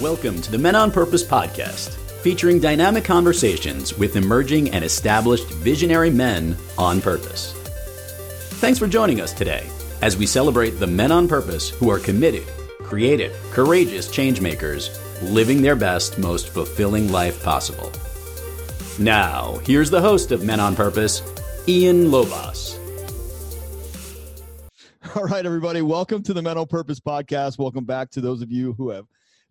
Welcome to the Men on Purpose podcast, featuring dynamic conversations with emerging and established visionary men on purpose. Thanks for joining us today as we celebrate the men on purpose who are committed, creative, courageous changemakers, living their best, most fulfilling life possible. Now, here's the host of Men on Purpose, Ian Lobos. All right, everybody, welcome to the Men on Purpose podcast. Welcome back to those of you who have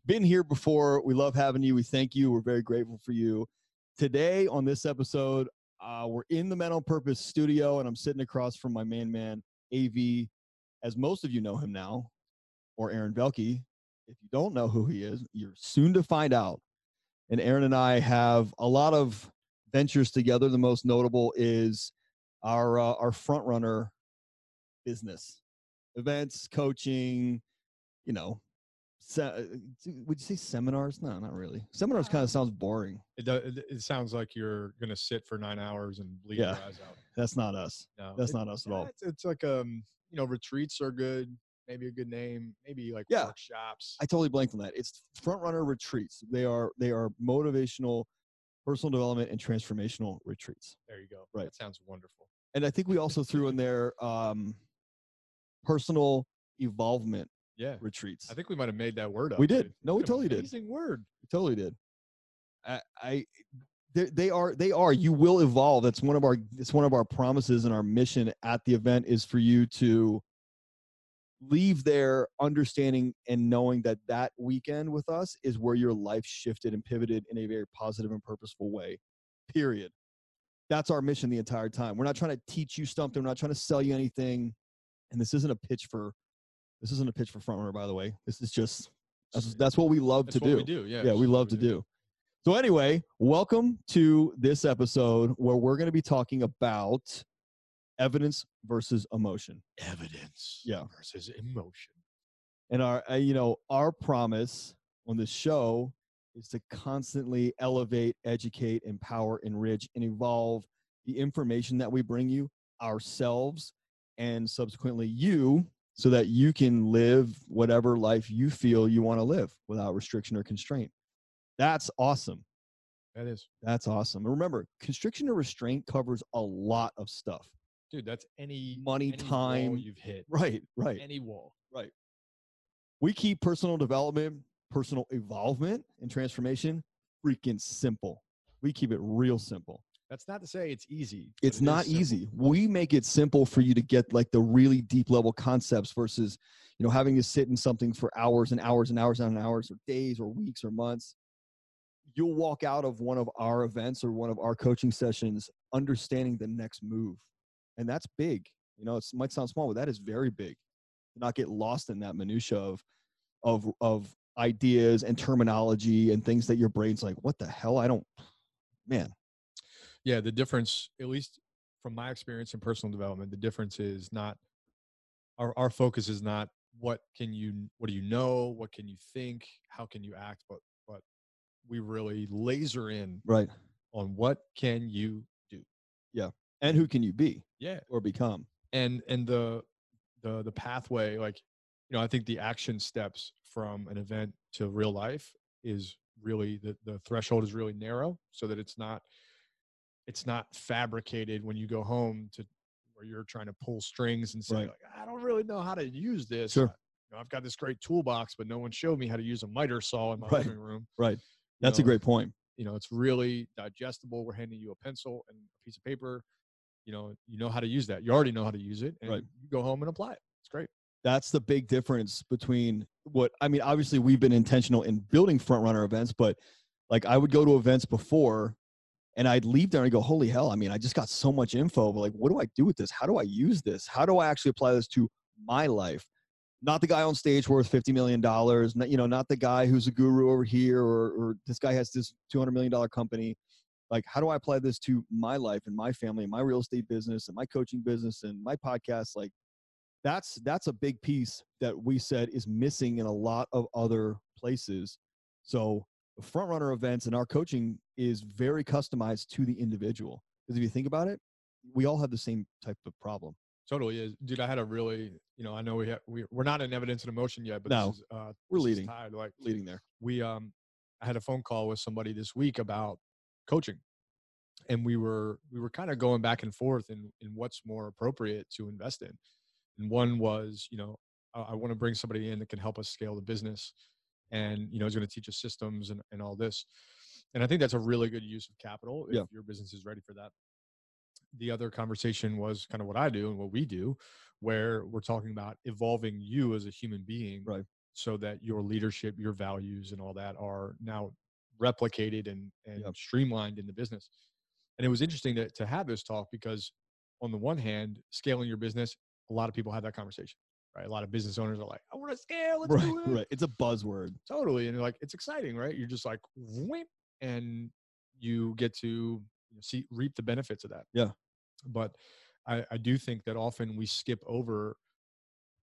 been here before. We love having you. We thank you. We're very grateful for you. Today on this episode, uh, we're in the Men on Purpose studio, and I'm sitting across from my main man, AV, as most of you know him now, or Aaron Velke. If you don't know who he is, you're soon to find out. And Aaron and I have a lot of ventures together. The most notable is our uh, our front runner business, events, coaching, you know, se- uh, would you say seminars? No, not really. Seminars kind of sounds boring. It, do, it, it sounds like you're going to sit for nine hours and bleed Yeah. your eyes out. That's not us. No, That's it- not us at yeah, all. It's, it's like um, you know, retreats are good. Maybe a good name. Maybe like Yeah. workshops. I totally blanked on that. It's front runner retreats. They are they are motivational, personal development, and transformational retreats. there you go. Right. That sounds wonderful. And I think we also threw in there um, personal evolvement Yeah. retreats. I think we might have made that word up. We did. No, we totally did. Amazing word. We totally did. I, I they, they are they are you will evolve. That's one of our it's one of our promises and our mission at the event is for you to leave there understanding and knowing that that weekend with us is where your life shifted and pivoted in a very positive and purposeful way. Period. That's our mission the entire time. We're not trying to teach you something. We're not trying to sell you anything. And this isn't a pitch for this isn't a pitch for frontrunner, by the way. This is just that's, that's what we love That's to do we do. Yeah. yeah, we love to do. So anyway, welcome to this episode where we're going to be talking about evidence versus emotion. Evidence. Yeah. Versus emotion. And our uh, you know, our promise on this show is to constantly elevate, educate, empower, enrich and evolve the information that we bring you ourselves and subsequently you so that you can live whatever life you feel you want to live without restriction or constraint. That's awesome. That is, That's awesome. And remember, constriction or restraint covers a lot of stuff. dude. That's any Money, any time. you've hit. Right, right. Any wall. Right. We keep personal development, personal evolvement, and transformation freaking simple. We keep it real simple. That's not to say it's easy. It's it not simple. easy. We make it simple for you to get like the really deep level concepts versus, you know, having to sit in something for hours and hours and hours and hours or days or weeks or months. You'll walk out of one of our events or one of our coaching sessions understanding the next move. And that's big. You know, it might sound small, but that is very big. To not get lost in that minutia of of of ideas and terminology and things that your brain's like, what the hell? I don't man. Yeah the difference at least from my experience in personal development the difference is not our, our focus is not what can you what do you know what can you think how can you act but but we really laser in Right. on what can you do Yeah. And who can you be yeah or become? and and the the the pathway like you know i think the action steps from an event to real life is really the the threshold is really narrow so that it's not it's not fabricated when you go home to where you're trying to pull strings and say Right. like, i don't really know how to use this Sure. you know, i've got this great toolbox but no one showed me how to use a miter saw in my Right. living room Right. You That's a great point. you know it's really digestible we're handing you a pencil and a piece of paper you know you know how to use that you already know how to use it and Right. you go home and apply it it's great That's the big difference between what I mean. Obviously, we've been intentional in building front runner events, but like I would go to events before and I'd leave there and go, Holy hell, I mean, I just got so much info. But like, what do I do with this? How do I use this? How do I actually apply this to my life? Not the guy on stage worth $50 million, not, you know, not the guy who's a guru over here, or, or this guy has this $200 million company. Like, how do I apply this to my life and my family and my real estate business and my coaching business and my podcast? Like, that's that's a big piece that we said is missing in a lot of other places. So front runner events and our coaching is very customized to the individual. Because if you think about it, we all have the same type of problem. Totally is, dude. I had a really, you know, I know we have, we we're not in evidence and emotion yet, but No, is, uh, we're leading. tied. Like leading there. we, um, I had a phone call with somebody this week about coaching, and we were we were kind of going back and forth in in what's more appropriate to invest in. And one was, you know, I, I want to bring somebody in that can help us scale the business, and you know, is going to teach us systems and and all this. And I think that's a really good use of capital if Yeah. your business is ready for that the other conversation was kind of what I do and what we do, where we're talking about evolving you as a human being, Right. So that your leadership, your values, and all that are now replicated and and streamlined in the business. And it was interesting to to have this talk because, on the one hand, scaling your business, a lot of people have that conversation, right? A lot of business owners are like, "I want to scale, let's Right, do it." right. It's a buzzword. totally and you're like it's exciting right you're just like whip and you get to see reap the benefits of that Yeah. but I, I do think that often we skip over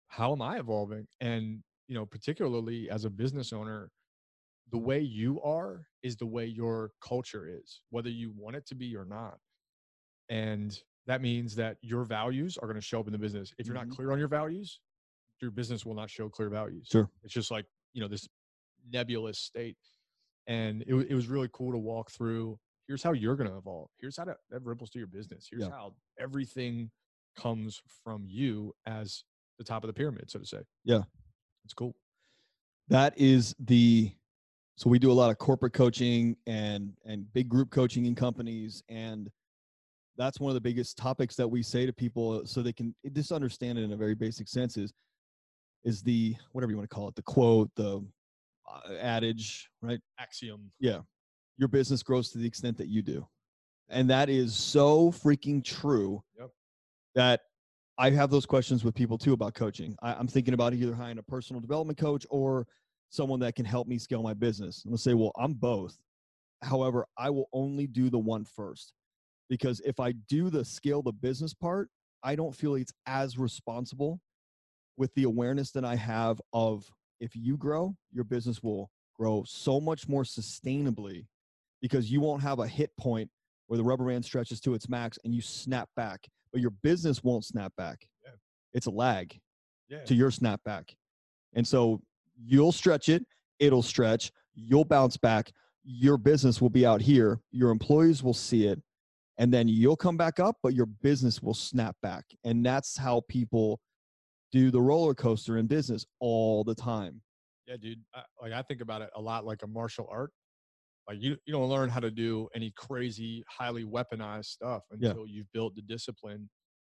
how am i evolving and you know particularly as a business owner the way you are is the way your culture is whether you want it to be or not and that means that your values are going to show up in the business if you're not mm-hmm. clear on your values your business will not show clear values Sure. it's just like you know this nebulous state and it, it was really cool to walk through here's how you're going to evolve here's how to, that ripples to your business here's Yeah. how everything comes from you as the top of the pyramid so to say Yeah. it's cool that is the so we do a lot of corporate coaching and and big group coaching in companies and that's one of the biggest topics that we say to people so they can eh, just understand it in a very basic sense is is the whatever you want to call it the quote the uh, adage right? Axiom. Yeah. Your business grows to the extent that you do. And that is so freaking true Yep. that i have those questions with people too about coaching. I, i'm thinking about either hiring a personal development coach or someone that can help me scale my business. And they'll say well i'm both. However i will only do the one first because if i do the scale the business part i don't feel it's as responsible with the awareness that i have of if you grow your business will grow so much more sustainably because you won't have a hit point where the rubber band stretches to its max and you snap back, but your business won't snap back. Yeah. It's a lag yeah to your snap back. And so you'll stretch it, it'll stretch, you'll bounce back, your business will be out here, your employees will see it, and then you'll come back up, but your business will snap back. And that's how people do the roller coaster in business all the time. Yeah, dude. I, like I think about it a lot like a martial art. Like you, you don't learn how to do any crazy, highly weaponized stuff Yeah. until you've built the discipline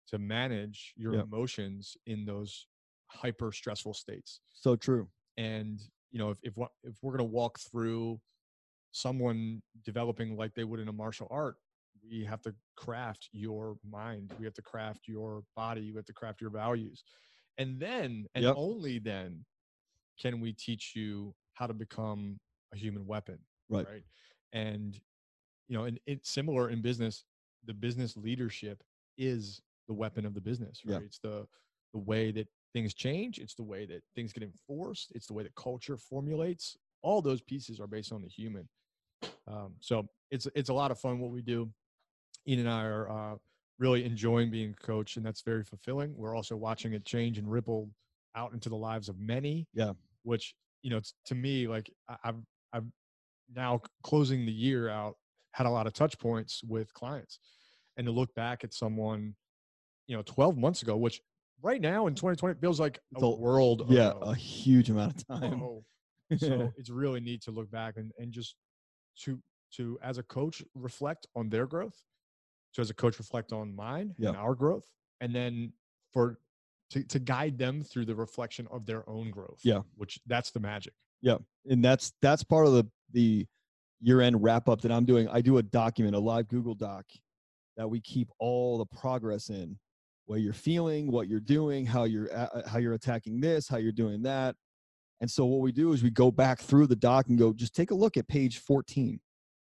to manage your Yeah. emotions in those hyper stressful states. So true. And you know, if if if we're gonna walk through someone developing like they would in a martial art, we have to craft your mind. We have to craft your body. You have to craft your values, and then and Yep. only then can we teach you how to become a human weapon Right. right? And you know and it's similar in business the business leadership is the weapon of the business right? It's the the way that things change it's the way that things get enforced it's the way that culture formulates all those pieces are based on the human. Um, so it's it's a lot of fun what we do. Ian and i are uh, really enjoying being a coach and that's very fulfilling we're also watching it change and ripple out into the lives of many Yeah. which you know to me like I, i've i've now closing the year out had a lot of touch points with clients and to look back at someone you know 12 months ago which right now in 2020 feels like a a- world Yeah, ago. a huge amount of time. Oh, so it's really neat to look back and, and just to to as a coach reflect on their growth so as a coach reflect on mine Yeah. and our growth and then for to, to guide them through the reflection of their own growth Yeah. which that's the magic Yeah, and that's that's part of the the year end wrap up that I'm doing. I do a document, a live Google Doc that we keep all the progress in, what you're feeling, what you're doing, how you're a- how you're attacking this, how you're doing that. And so what we do is we go back through the doc and go just take a look at page 14.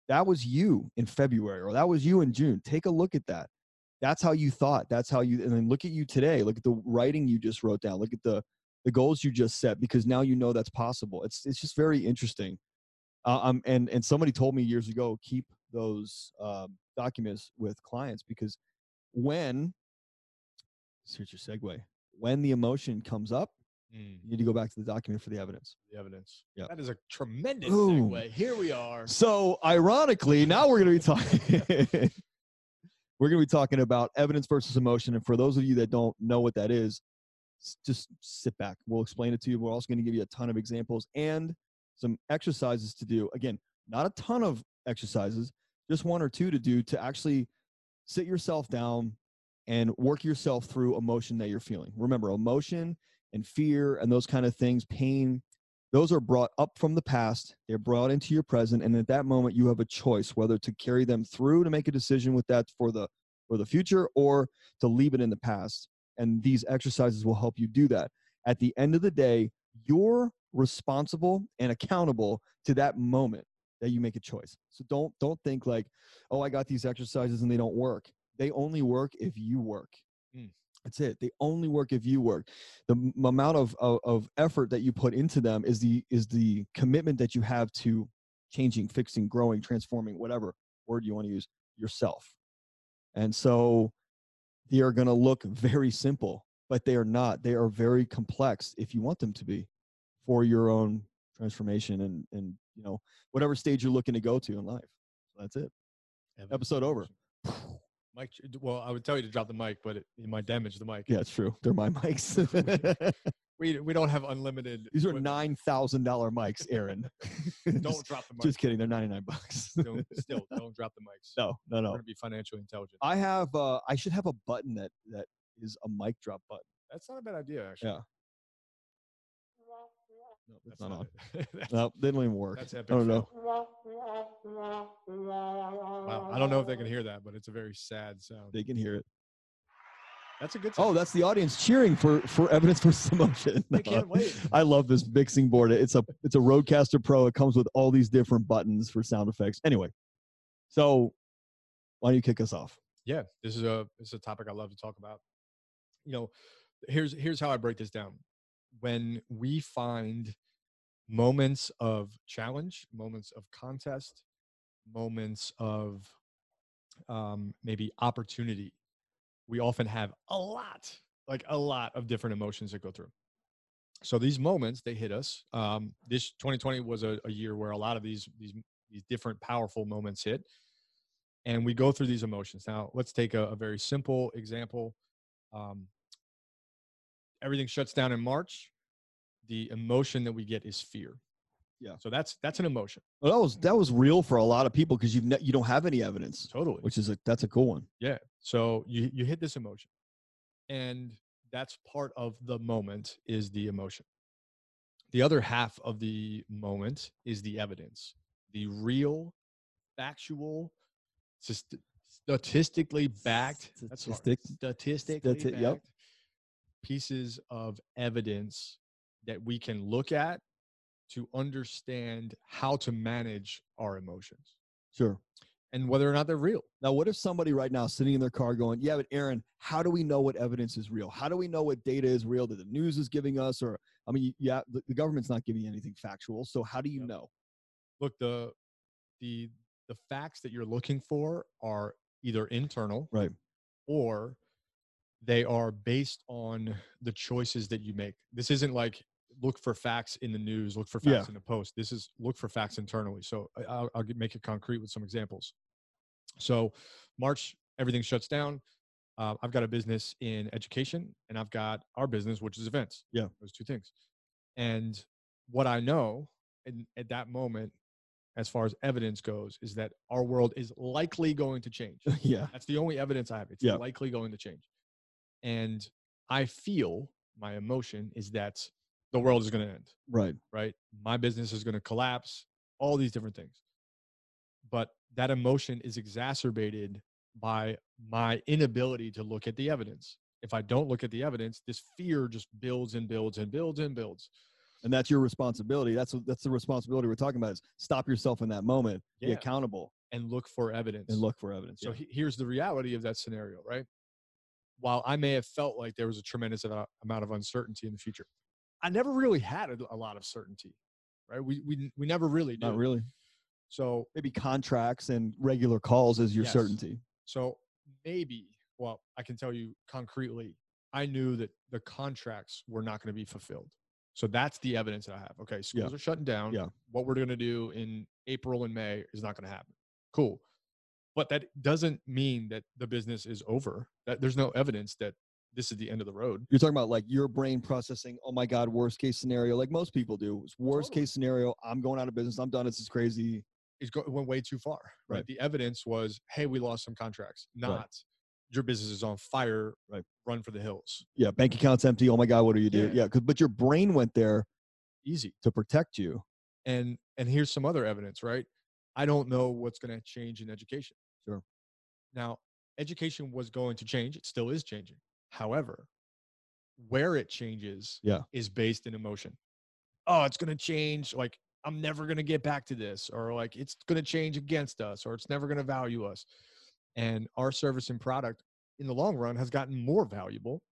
That was you in February or that was you in June. Take a look at that. That's how you thought. That's how you and then look at you today. Look at the writing you just wrote down. Look at the the goals you just set because now you know that's possible. It's it's just very interesting. Uh, um, and and somebody told me years ago keep those um, documents with clients because when here's your segue. When the emotion comes up, Mm, you need to go back to the document for the evidence. the evidence. Yeah. That is a tremendous Boom. segue. Here we are. So ironically, now we're going to be talking. we're going to be talking about evidence versus emotion. And for those of you that don't know what that is, just sit back. We'll explain it to you. We're also going to give you a ton of examples and some exercises to do. Again, not a ton of exercises, just one or two to do to actually sit yourself down and work yourself through emotion that you're feeling. Remember, emotion and fear and those kind of things, pain, those are brought up from the past they're brought into your present and at that moment you have a choice whether to carry them through to make a decision with that for the for the future or to leave it in the past and these exercises will help you do that. At the end of the day you're responsible and accountable to that moment that you make a choice. So don't don't think like oh i got these exercises and they don't work. They only work if you work. Mm. That's it they only work if you work. The m- amount of, of of effort that you put into them is the is the commitment that you have to changing fixing growing transforming whatever word you want to use yourself. And so they are going to look very simple but they are not they are very complex if you want them to be for your own transformation and and you know whatever stage you're looking to go to in life. So that's it. Episode over. Mike, well, I would tell you to drop the mic, but it, it might damage the mic. yeah it's true they're my mics We we don't have unlimited. these are nine thousand dollar mics aaron Don't just, drop the mic. just kidding they're 99 bucks don't, still, don't drop the mics. no no We're no gonna be financially intelligent. I have uh I should have a button that that is a mic drop button. That's not a bad idea, actually. Yeah. No, That's not on. it. That's- No, they don't even work. That's I epic. don't know. Wow. I don't know if they can hear that, but it's a very sad sound. They can hear it. That's a good. Oh, that's the audience cheering for for evidence versus emotion. They can't wait. I love this mixing board. It's a it's a Rodecaster Pro. It comes with all these different buttons for sound effects. Anyway, so why don't you kick us off? yeah this is a this is a topic i love to talk about you know here's here's how i break this down when we find moments of challenge moments of contest moments of um, maybe opportunity we often have a lot like a lot of different emotions that go through so these moments they hit us um, this 2020 was a, a year where a lot of these these these different powerful moments hit and we go through these emotions. Now, let's take a, a very simple example. Um, everything shuts down in March. The emotion that we get is fear. Yeah. So that's that's an emotion. Well, that was that was real for a lot of people because you've ne- you don't have any evidence, Totally. which is a that's a cool one. Yeah. So you you hit this emotion, and that's part of the moment is the emotion. The other half of the moment is the evidence, the real, factual, syst- statistically backed. Statistic- Statistically Stati- backed yep. Pieces of evidence that we can look at to understand how to manage our emotions Sure. and whether or not they're real. Now, what if somebody right now sitting in their car going, "Yeah, but Aaron, how do we know what evidence is real? How do we know what data is real that the news is giving us? Or, I mean, yeah, the, the government's not giving you anything factual. So how do you Yep. know? look the the the facts that you're looking for are either internal Right. or they are based on the choices that you make this isn't like look for facts in the news look for facts Yeah. in the post this is look for facts internally so i'll, I'll make it concrete with some examples so march everything shuts down uh, i've got a business in education and i've got our business which is events Yeah. those two things and what i know in, at that moment as far as evidence goes is that our world is likely going to change yeah. that's the only evidence I have. It's Yeah. likely going to change. And I feel my emotion is that the world is going to end, Right. right? My business is going to collapse, all these different things. But that emotion is exacerbated by my inability to look at the evidence. If I don't look at the evidence, this fear just builds and builds and builds and builds. And that's your responsibility. That's that's the responsibility we're talking about. Is stop yourself in that moment, be accountable, And look for evidence. and look for evidence. So yeah. he- here's the reality of that scenario, right? While I may have felt like there was a tremendous amount of uncertainty in the future, I never really had a, lot of certainty, right? We we we never really did. Not really. So Maybe contracts and regular calls is your Yes. certainty. so maybe, well, I can tell you concretely, I knew that the contracts were not going to be fulfilled. So that's the evidence that I have. Okay, schools Yeah. are shutting down. Yeah. What we're going to do in April and May is not going to happen. Cool. But that doesn't mean that the business is over. That there's no evidence that this is the end of the road. You're talking about like your brain processing, oh my God, worst case scenario, like most people do. It's worst Totally. case scenario, I'm going out of business. I'm done. This is crazy. It went way too far. Right? Right. The evidence was, hey, we lost some contracts. Not your business is on fire. Right. Run for the hills. Yeah, bank account's empty. Oh my God, what do you do? Yeah. Yeah, but your brain went there Easy. to protect you. and and here's some other evidence right i don't know what's going to change in education Sure. now education was going to change it still is changing however where it changes Yeah. is based in emotion oh it's going to change like i'm never going to get back to this or like it's going to change against us or it's never going to value us and our service and product in the long run has gotten more valuable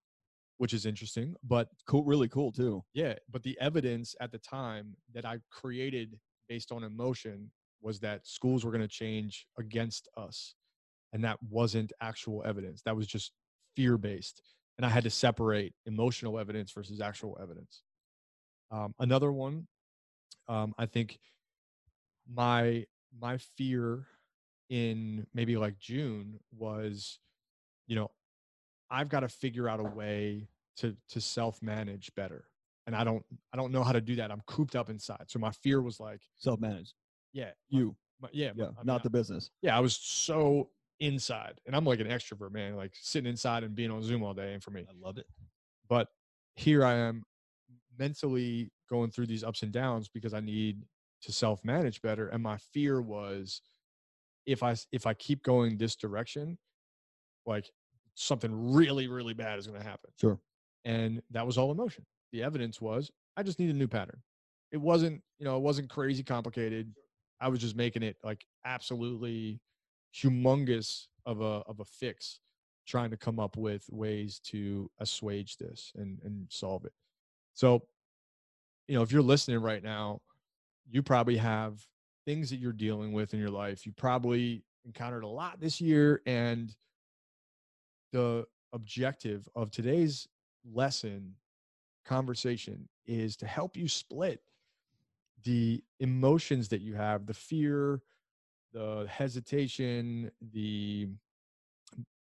which is interesting but Cool, really cool too. yeah, but the evidence at the time that I created based on emotion was that schools were going to change against us. And that wasn't actual evidence. That was just fear based. And I had to separate emotional evidence versus actual evidence. Um, another one, um, I think my my fear in maybe like June was, you know, I've got to figure out a way to to self manage better and i don't i don't know how to do that i'm cooped up inside so my fear was like Self managed. Yeah You. my, yeah Yeah. Mean, not I- the business. yeah i was so inside and i'm like an extrovert man like sitting inside and being on zoom all day And for me I love it. but here i am mentally going through these ups and downs because i need to self manage better and my fear was if i if i keep going this direction like something really really bad is going to happen Sure. and that was all emotion the evidence was i just need a new pattern it wasn't you know it wasn't crazy complicated i was just making it like absolutely humongous of a of a fix trying to come up with ways to assuage this and and solve it. So you know if you're listening right now you probably have things that you're dealing with in your life. You probably encountered a lot this year and the objective of today's lesson conversation is to help you split the emotions that you have the fear the hesitation the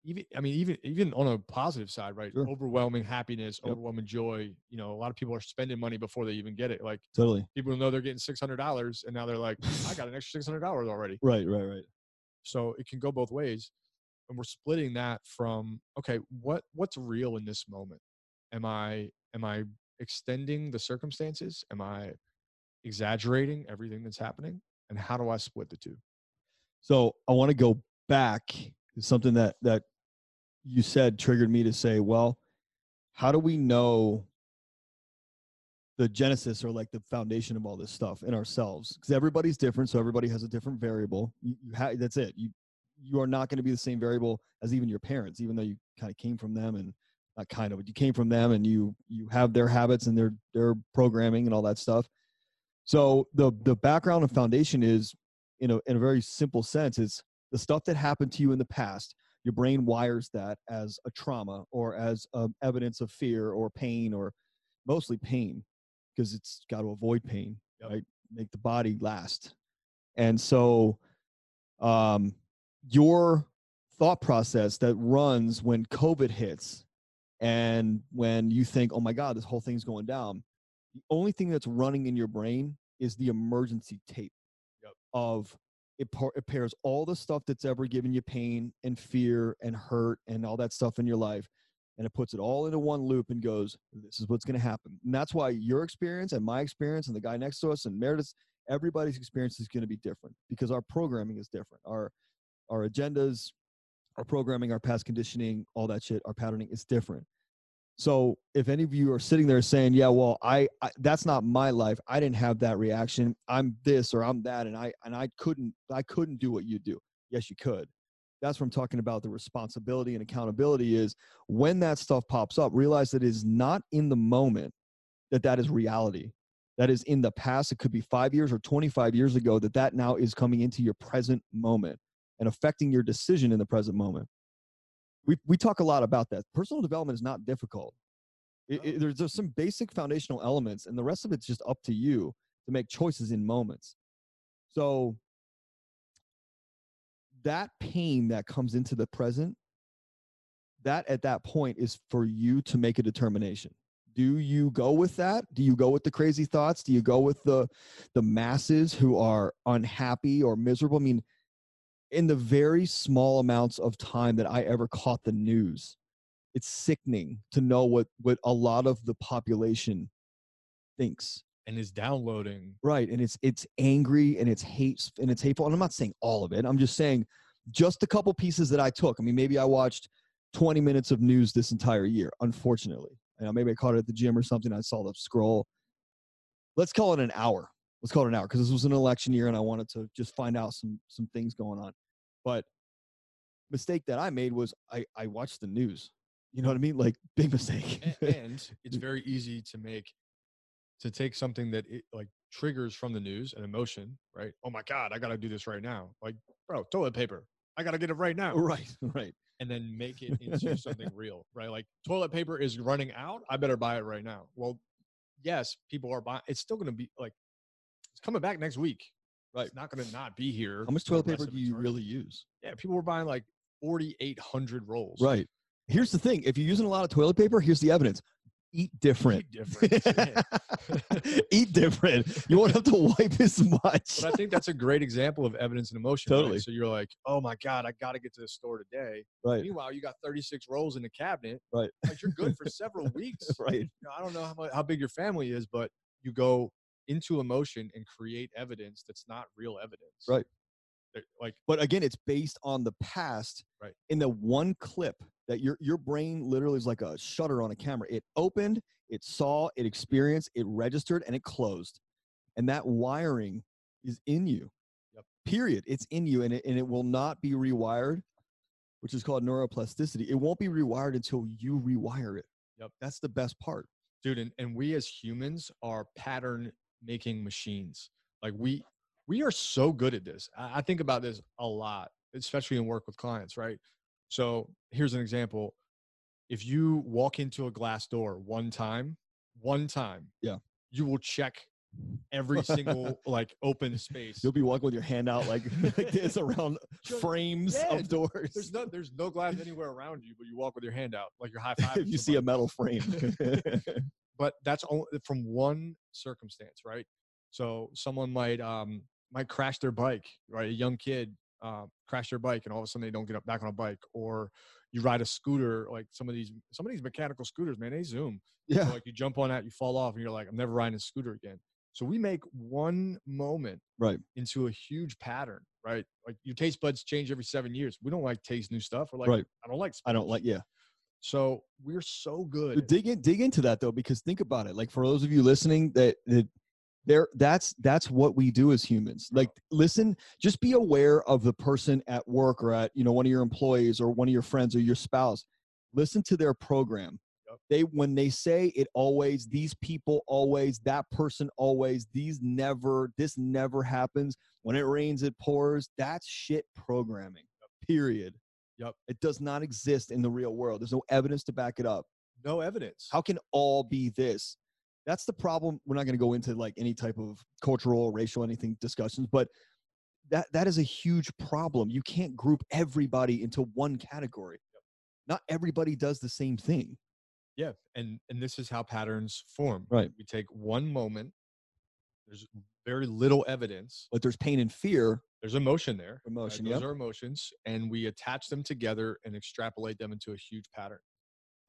even i mean even even on a positive side right Sure. overwhelming happiness Yep. overwhelming joy you know a lot of people are spending money before they even get it like Totally. people know they're getting $600 and now they're like i got an extra $600 already Right, right, right. so it can go both ways and we're splitting that from okay what what's real in this moment am i am i extending the circumstances am i exaggerating everything that's happening and how do i split the two So I want to go back to something that that you said triggered me to say, well, how do we know the genesis or like the foundation of all this stuff in ourselves? Because everybody's different, so everybody has a different variable. You, you ha- that's it. You you are not going to be the same variable as even your parents, even though you kind of came from them and not kind of, but you came from them and you you have their habits and their their programming and all that stuff. So the the background and foundation is in a in a very simple sense is the stuff that happened to you in the past. Your brain wires that as a trauma or as um, evidence of fear or pain or mostly pain because it's got to avoid pain Yep. right? Make the body last. And so um your thought process that runs when covid hits and when you think oh my god this whole thing's going down the only thing that's running in your brain is the emergency tape Yep. of it, par- it pairs all the stuff that's ever given you pain and fear and hurt and all that stuff in your life and it puts it all into one loop and goes this is what's going to happen. And that's why your experience and my experience and the guy next to us and meredith's everybody's experience is going to be different because our programming is different. Our our agendas our programming our past conditioning all that shit our patterning is different so if any of you are sitting there saying, "Yeah, well, I, I that's not my life. I didn't have that reaction. I'm this or I'm that, and I and I couldn't I couldn't do what you do." Yes, you could. That's what I'm talking about. The responsibility and accountability is when that stuff pops up, realize that it is not in the moment that that is reality. That is in the past. It could be five years or 25 years ago. That that now is coming into your present moment and affecting your decision in the present moment. We we talk a lot about that. Personal development is not difficult. It, it- uh-huh. there's just some basic foundational elements, and the rest of it's just up to you to make choices in moments. So that pain that comes into the present, that at that point is for you to make a determination. Do you go with that? Do you go with the crazy thoughts? Do you go with the the masses who are unhappy or miserable? I mean, in the very small amounts of time that I ever caught the news, it's sickening to know what what a lot of the population thinks. and is downloading Right, and it's it's angry and it's hate and it's hateful. And I'm not saying all of it. I'm just saying just a couple pieces that I took. I mean, maybe I watched 20 minutes of news this entire year. Unfortunately, you know, maybe I caught it at the gym or something. I saw the scroll. Let's call it an hour. Let's call it an hour because this was an election year and I wanted to just find out some some things going on. But mistake that I made was I I watched the news. You know what I mean? Like big mistake. And it's very easy to make to take something that it like triggers from the news an emotion right oh my god i gotta do this right now like bro toilet paper i gotta get it right now right, right. and then make it into something real right like toilet paper is running out i better buy it right now well yes people are buying it's still gonna be like it's coming back next week Right. it's not gonna not be here How much toilet paper do you really use? yeah people were buying like 4800 rolls Right. Here's the thing: if you're using a lot of toilet paper, here's the evidence: eat different. Eat different, eat different. You won't have to wipe as much. But I think that's a great example of evidence and emotion. right? Totally. So you're like, oh my God, I got to get to the store today. Right. Meanwhile, you got 36 rolls in the cabinet. Right. Like you're good for several weeks. Right. You know, I don't know how, mu- how big your family is, but you go into emotion and create evidence that's not real evidence. Right. They're- Like, But again, it's based on the past. Right. In the one clip that your your brain literally is like a shutter on a camera. It opened, it saw, it experienced, it registered, and it closed. And that wiring is in you. Yep. Period. It's in you, and it and it will not be rewired, which is called neuroplasticity. It won't be rewired until you rewire it. Yep. That's the best part. dude, and, and we as humans are pattern making machines. Like we we are so good at this. I, I think about this a lot, especially in work with clients, right? So here's an example. If you walk into a glass door one time, one time, Yeah. you will check every single like open space. You'll be walking with your hand out like, like this around frames yeah, of doors. There's no there's no glass anywhere around you, but you walk with your hand out like you're high five. if you see a metal frame. But that's only from one circumstance, right? So someone might um might crash their bike, right? A young kid uh, crash their bike, and all of a sudden they don't get up back on a bike, or you ride a scooter, like some of these some of these mechanical scooters, man, they zoom. yeah. So like you jump on that, you fall off, and you're like, I'm never riding a scooter again. So we make one moment Right. into a huge pattern, right? Like your taste buds change every seven years. We don't like taste new stuff. We're like, Right. I don't like. I don't like, yeah. So we're so good. Dig in, dig into that though, because think about it. Like for those of you listening, that that there, that's that's what we do as humans. Like, listen, just be aware of the person at work or at you know one of your employees or one of your friends or your spouse. Listen to their program. Yep. They when they say it always, these people always, that person always, these never, this never happens. When it rains, it pours. That's shit programming. Period. Yep. It does not exist in the real world. There's no evidence to back it up. no evidence. How can all be this? That's the problem. We're not going to go into like any type of cultural, racial, anything discussions, but that that is a huge problem. You can't group everybody into one category. Not everybody does the same thing. Yeah, and and this is how patterns form. Right. We take one moment. There's very little evidence. But there's pain and fear. There's emotion there. right? Emotion, Those yep. are emotions, and we attach them together and extrapolate them into a huge pattern.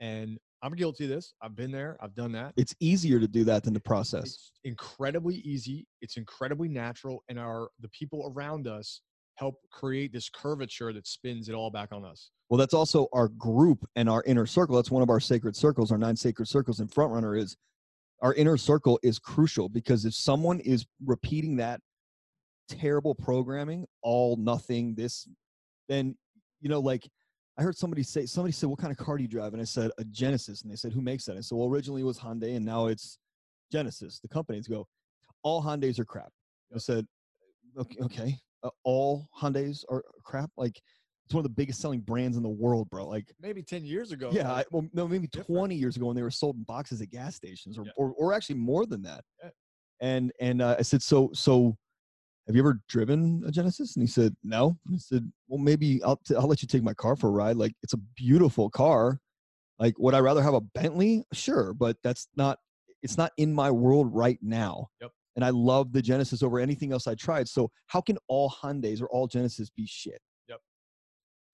And I'm guilty of this. I've been there. I've done that. It's easier to do that than the process. It's incredibly easy. It's incredibly natural, and our the people around us help create this curvature that spins it all back on us. Well, that's also our group and our inner circle. That's one of our sacred circles. Our nine sacred circles in Frontrunner is our inner circle is crucial because if someone is repeating that terrible programming, all nothing, this, then you know, like I heard somebody say, somebody said, "What kind of car do you drive?" And I said, "A Genesis." And they said, "Who makes that?" And so "Well, originally it was Hyundai, and now it's Genesis." The companies go, "All Hyundais are crap." I said, "Okay, okay, uh, all Hyundais are crap." Like it's one of the biggest selling brands in the world, bro. Like, maybe 10 years ago. yeah, I, well, no, maybe different. 20 years ago when they were sold in boxes at gas stations, or Yeah. or, or actually more than that. Yeah. And and uh, I said, so so, have you ever driven a Genesis? And he said, no. And I said, well, maybe I'll t- I'll let you take my car for a ride. Like, it's a beautiful car. Like, would I rather have a Bentley? Sure, but that's not. It's not in my world right now. Yep. And I love the Genesis over anything else I tried. So how can all Hyundai's or all Genesis be shit? Yep.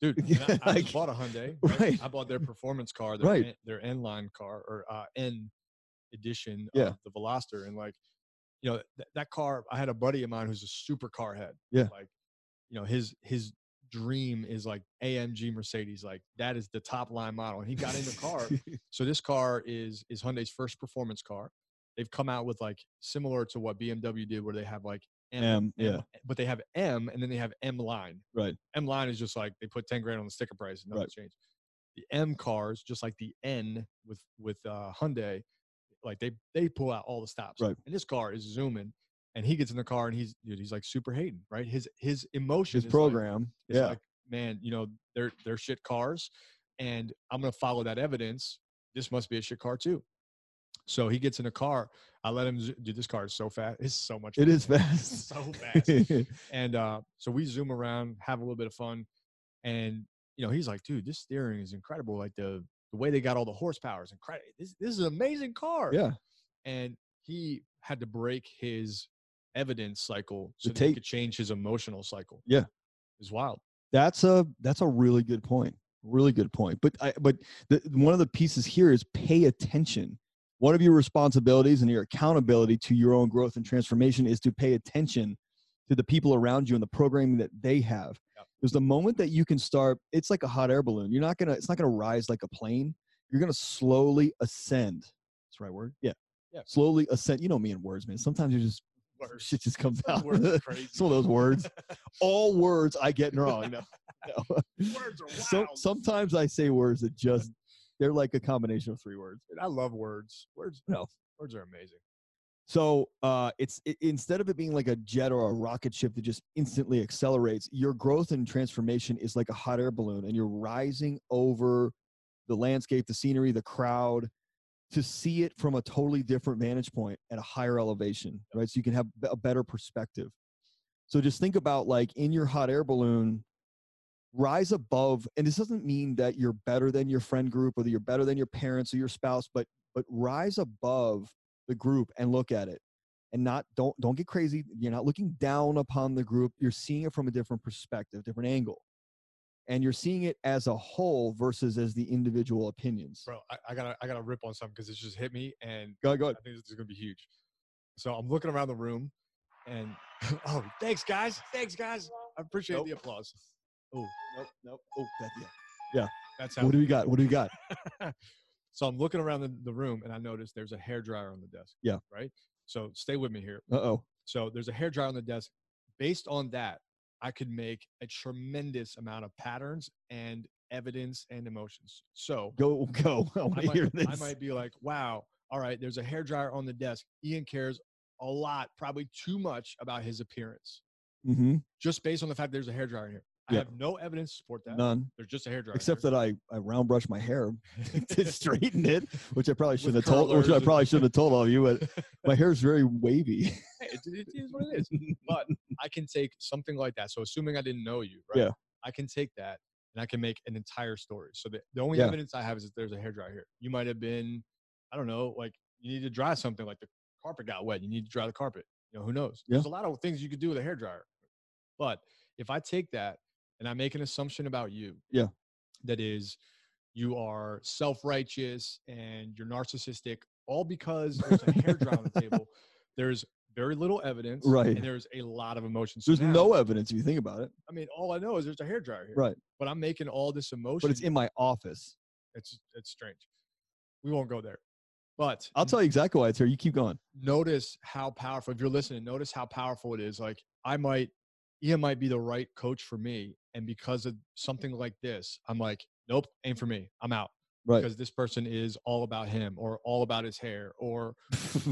Dude, I, I like- bought a Hyundai. Right. I bought their performance car, their, Right. N, their N line car or uh, N edition Yeah. of the Veloster. And like, you know, th- that car, I had a buddy of mine who's a super car head. Yeah. Like, you know, his, his dream is like AMG Mercedes. Like that is the top line model. And he got in the car. So this car is is Hyundai's first performance car. They've come out with like similar to what BMW did, where they have like M, M, yeah. but they have M and then they have M line. Right. M line is just like they put ten grand on the sticker price and nothing Right. changed. The M cars, just like the N with with uh, Hyundai, like they they pull out all the stops. Right. And this car is zooming, and he gets in the car and he's dude, he's like super hating, right? His his emotion, His is like- program. it's yeah. like, man, you know, they're they're shit cars, and I'm gonna follow that evidence. This must be a shit car too. So he gets in a car. I let him. do this car is so fast. It's so much. It fun, is fast. So fast. and uh, so we zoom around, have a little bit of fun, and you know, he's like, "Dude, this steering is incredible. Like the the way they got all the horsepowers and credit. This this is an amazing car." yeah. and he had to break his evidence cycle so The that he could change his emotional cycle. Yeah. it's wild. That's a that's a really good point. Really good point. But I but the, one of the pieces here is pay attention. One of your responsibilities and your accountability to your own growth and transformation is to pay attention to the people around you and the programming that they have. Because the moment that you can start, it's like a hot air balloon. You're not gonna it's not gonna rise like a plane. You're gonna slowly ascend. That's the right word. Yeah. Yeah. Slowly ascend. You know me in words, man. Sometimes you just Words. shit just comes out. Words are crazy. Some of those words. All words I get wrong. No. no. Words are So, wild. sometimes I say words that just they're like a combination of three words. Dude, I love words. Words. No. Words are amazing. So uh, it's it, instead of it being like a jet or a rocket ship that just instantly accelerates, your growth and transformation is like a hot air balloon, and you're rising over the landscape, the scenery, the crowd, to see it from a totally different vantage point at a higher elevation, right? So you can have a better perspective. So just think about like in your hot air balloon, rise above, and this doesn't mean that you're better than your friend group or that you're better than your parents or your spouse, but but rise above the group and look at it and not don't don't get crazy you're not looking down upon the group you're seeing it from a different perspective different angle and you're seeing it as a whole versus as the individual opinions Bro, I, I gotta I gotta rip on something because it just hit me and go ahead, go I think this is gonna be huge. So I'm looking around the room and oh thanks guys. Thanks guys. I appreciate Nope. the applause. oh nope nope oh that, yeah yeah. That's how what do we got what do we got so I'm looking around the, the room and I notice there's a hair dryer on the desk. Yeah. Right. So stay with me here. uh-oh So there's a hair dryer on the desk. Based on that, I could make a tremendous amount of patterns and evidence and emotions. So go go i want I to might, hear this I might be like, wow, all right, there's a hair dryer on the desk. Ian cares a lot, probably too much about his appearance, mm-hmm. just based on the fact there's a hair dryer here. I Yeah. have no evidence to support that. none There's just a hair dryer. except that i i round brush my hair to straighten it which i probably shouldn't have With told which i probably shouldn't have told all of you but my hair is very wavy Hey, it, it is what it is. But I can take something like that. So assuming I didn't know you, right? Yeah. I can take that and I can make an entire story. So the, the only Yeah. evidence I have is that there's a hair dryer here. You might have been, I don't know, like you need to dry something, like the carpet got wet. You need to dry the carpet. You know, who knows? Yeah. There's a lot of things you could do with a hair dryer. But if I take that and I make an assumption about you, Yeah. that is, you are self-righteous and you're narcissistic, all because there's a hair dryer on the table. There's very little evidence, Right. And there's a lot of emotion. So there's now- no evidence if you think about it I mean, all I know is there's a hair dryer here, right But I'm making all this emotion. but it's in my office it's it's strange. We won't go there, but i'll tell you exactly why it's here you keep going notice how powerful. If you're listening, notice how powerful it is. Like I might, Ian might be the right coach for me, and because of mm. something like this, I'm like, nope, ain't for me. I'm out. Right. because this person is all about him or all about his hair or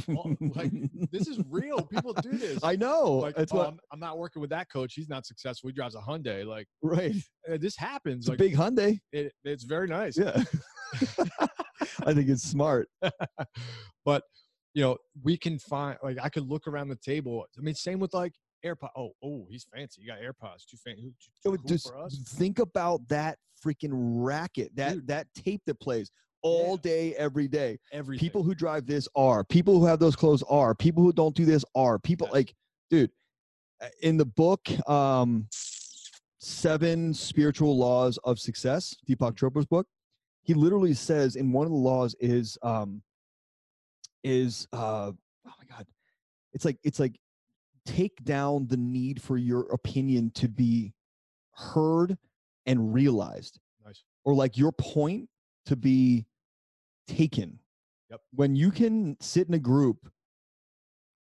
all- like, this is real. People do this. I know. like, oh, what. I'm, I'm not working with that coach. He's not successful. He drives a Hyundai. Like Right. this happens. It's Like big Hyundai. it, it's very nice. Yeah. I think it's smart. but you know, we can find like I could look around the table. I mean, same with like AirPod. Oh, oh, he's fancy. You got AirPods. Too fancy. Too, too cool just think about that freaking racket, that Dude. that tape that plays all Yeah. day, every day. Everything. People who drive this are. People who have those clothes are. People who don't do this are. People Yes. like, dude, uh, in the book, um, Seven Spiritual Laws of Success, Deepak Chopra's book, he literally says in one of the laws is um is uh oh my god it's like it's like take down the need for your opinion to be heard and realized Nice. or like your point to be taken Yep. when you can sit in a group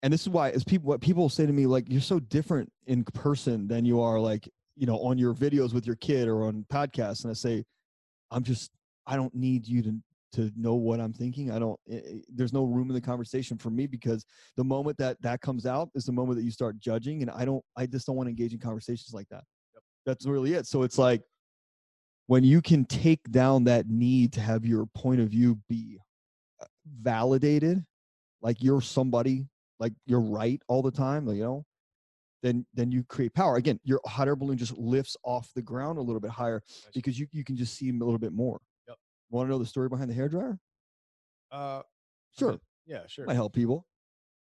and this is why as people what people say to me like you're so different in person than you are like you know on your videos with your kid or on podcasts and i say i'm just i don't need you to to know what i'm thinking i don't i- i- there's no room in the conversation for me because the moment that that comes out is the moment that you start judging and i don't i just don't want to engage in conversations like that. That's really it. So it's like when you can take down that need to have your point of view be uh, validated like you're somebody like you're right all the time you know then then you create power. Again your hot air balloon just lifts off the ground a little bit higher because you, you can just see a little bit more. Yep. Want to know the story behind the hair dryer Uh, sure yeah, sure. I help people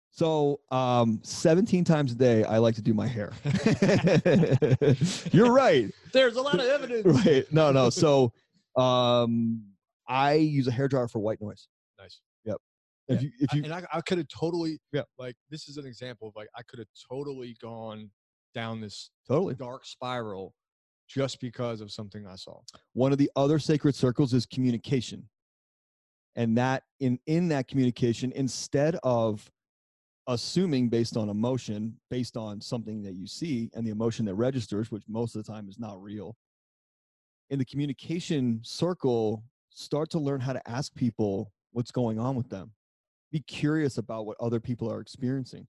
so um 17 times a day i like to do my hair you're right There's a lot of evidence. right no no so um i use a hair dryer for white noise Nice. Yep. If Yeah, you if I- you and I, I could have totally, Yeah. like, this is an example of like, I could have totally gone down this totally dark spiral just because of something I saw. one of the other sacred circles is communication and that in in that communication instead of assuming based on emotion based on something that you see and the emotion that registers which most of the time is not real in the communication circle start to learn how to ask people what's going on with them be curious about what other people are experiencing.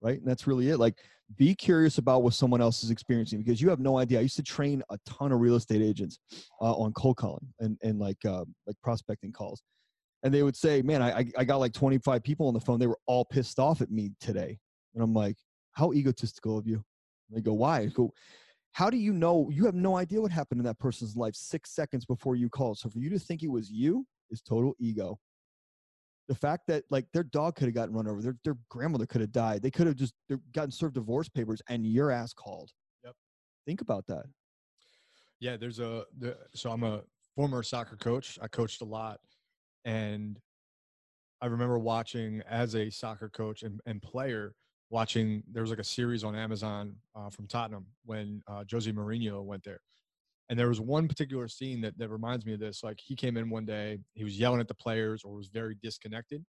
Right? And that's really it. Like, be curious about what someone else is experiencing because you have no idea. I used to train a ton of real estate agents uh, on cold calling and and like uh, like prospecting calls, and they would say, "Man, I I- got like 25 people on the phone. They were all pissed off at me today." And I'm like, "How egotistical of you?" And they go, "Why?" I go, "How do you know? You have no idea what happened in that person's life six seconds before you called. So for you to think it was you is total ego." The fact that like their dog could have gotten run over, their their grandmother could have died, they could have just gotten served divorce papers, and your ass called. Yep. Think about that. Yeah, there's a the, so I'm a former soccer coach. I coached a lot, and I remember watching as a soccer coach and, and player watching. There was like a series on Amazon uh, from Tottenham when uh, Jose Mourinho went there, and there was one particular scene that that reminds me of this. Like he came in one day, he was yelling at the players or was very disconnected.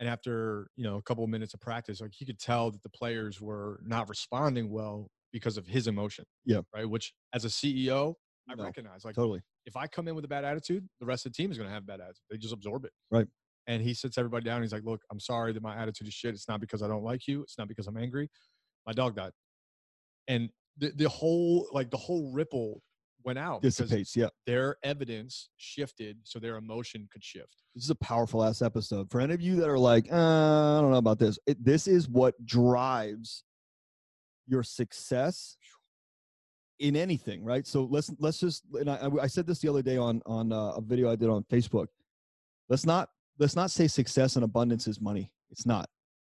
And after you know a couple of minutes of practice, like he could tell that the players were not responding well because of his emotion. Yeah. Right. Which as a CEO, I No, recognize. Like Totally. if I come in with a bad attitude, the rest of the team is going to have a bad attitude. They just absorb it. Right. And he sits everybody down. He's like, "Look, I'm sorry that my attitude is shit. It's not because I don't like you. It's not because I'm angry. My dog died." And the the whole like the whole ripple went out Dissipates. Yeah. their evidence shifted, so their emotion could shift. This is a powerful ass episode. For any of you that are like, uh, I don't know about this, it, this is what drives your success in anything, right? So let's let's just. And I, I said this the other day on on uh, a video I did on Facebook. Let's not let's not say success and abundance is money. It's not.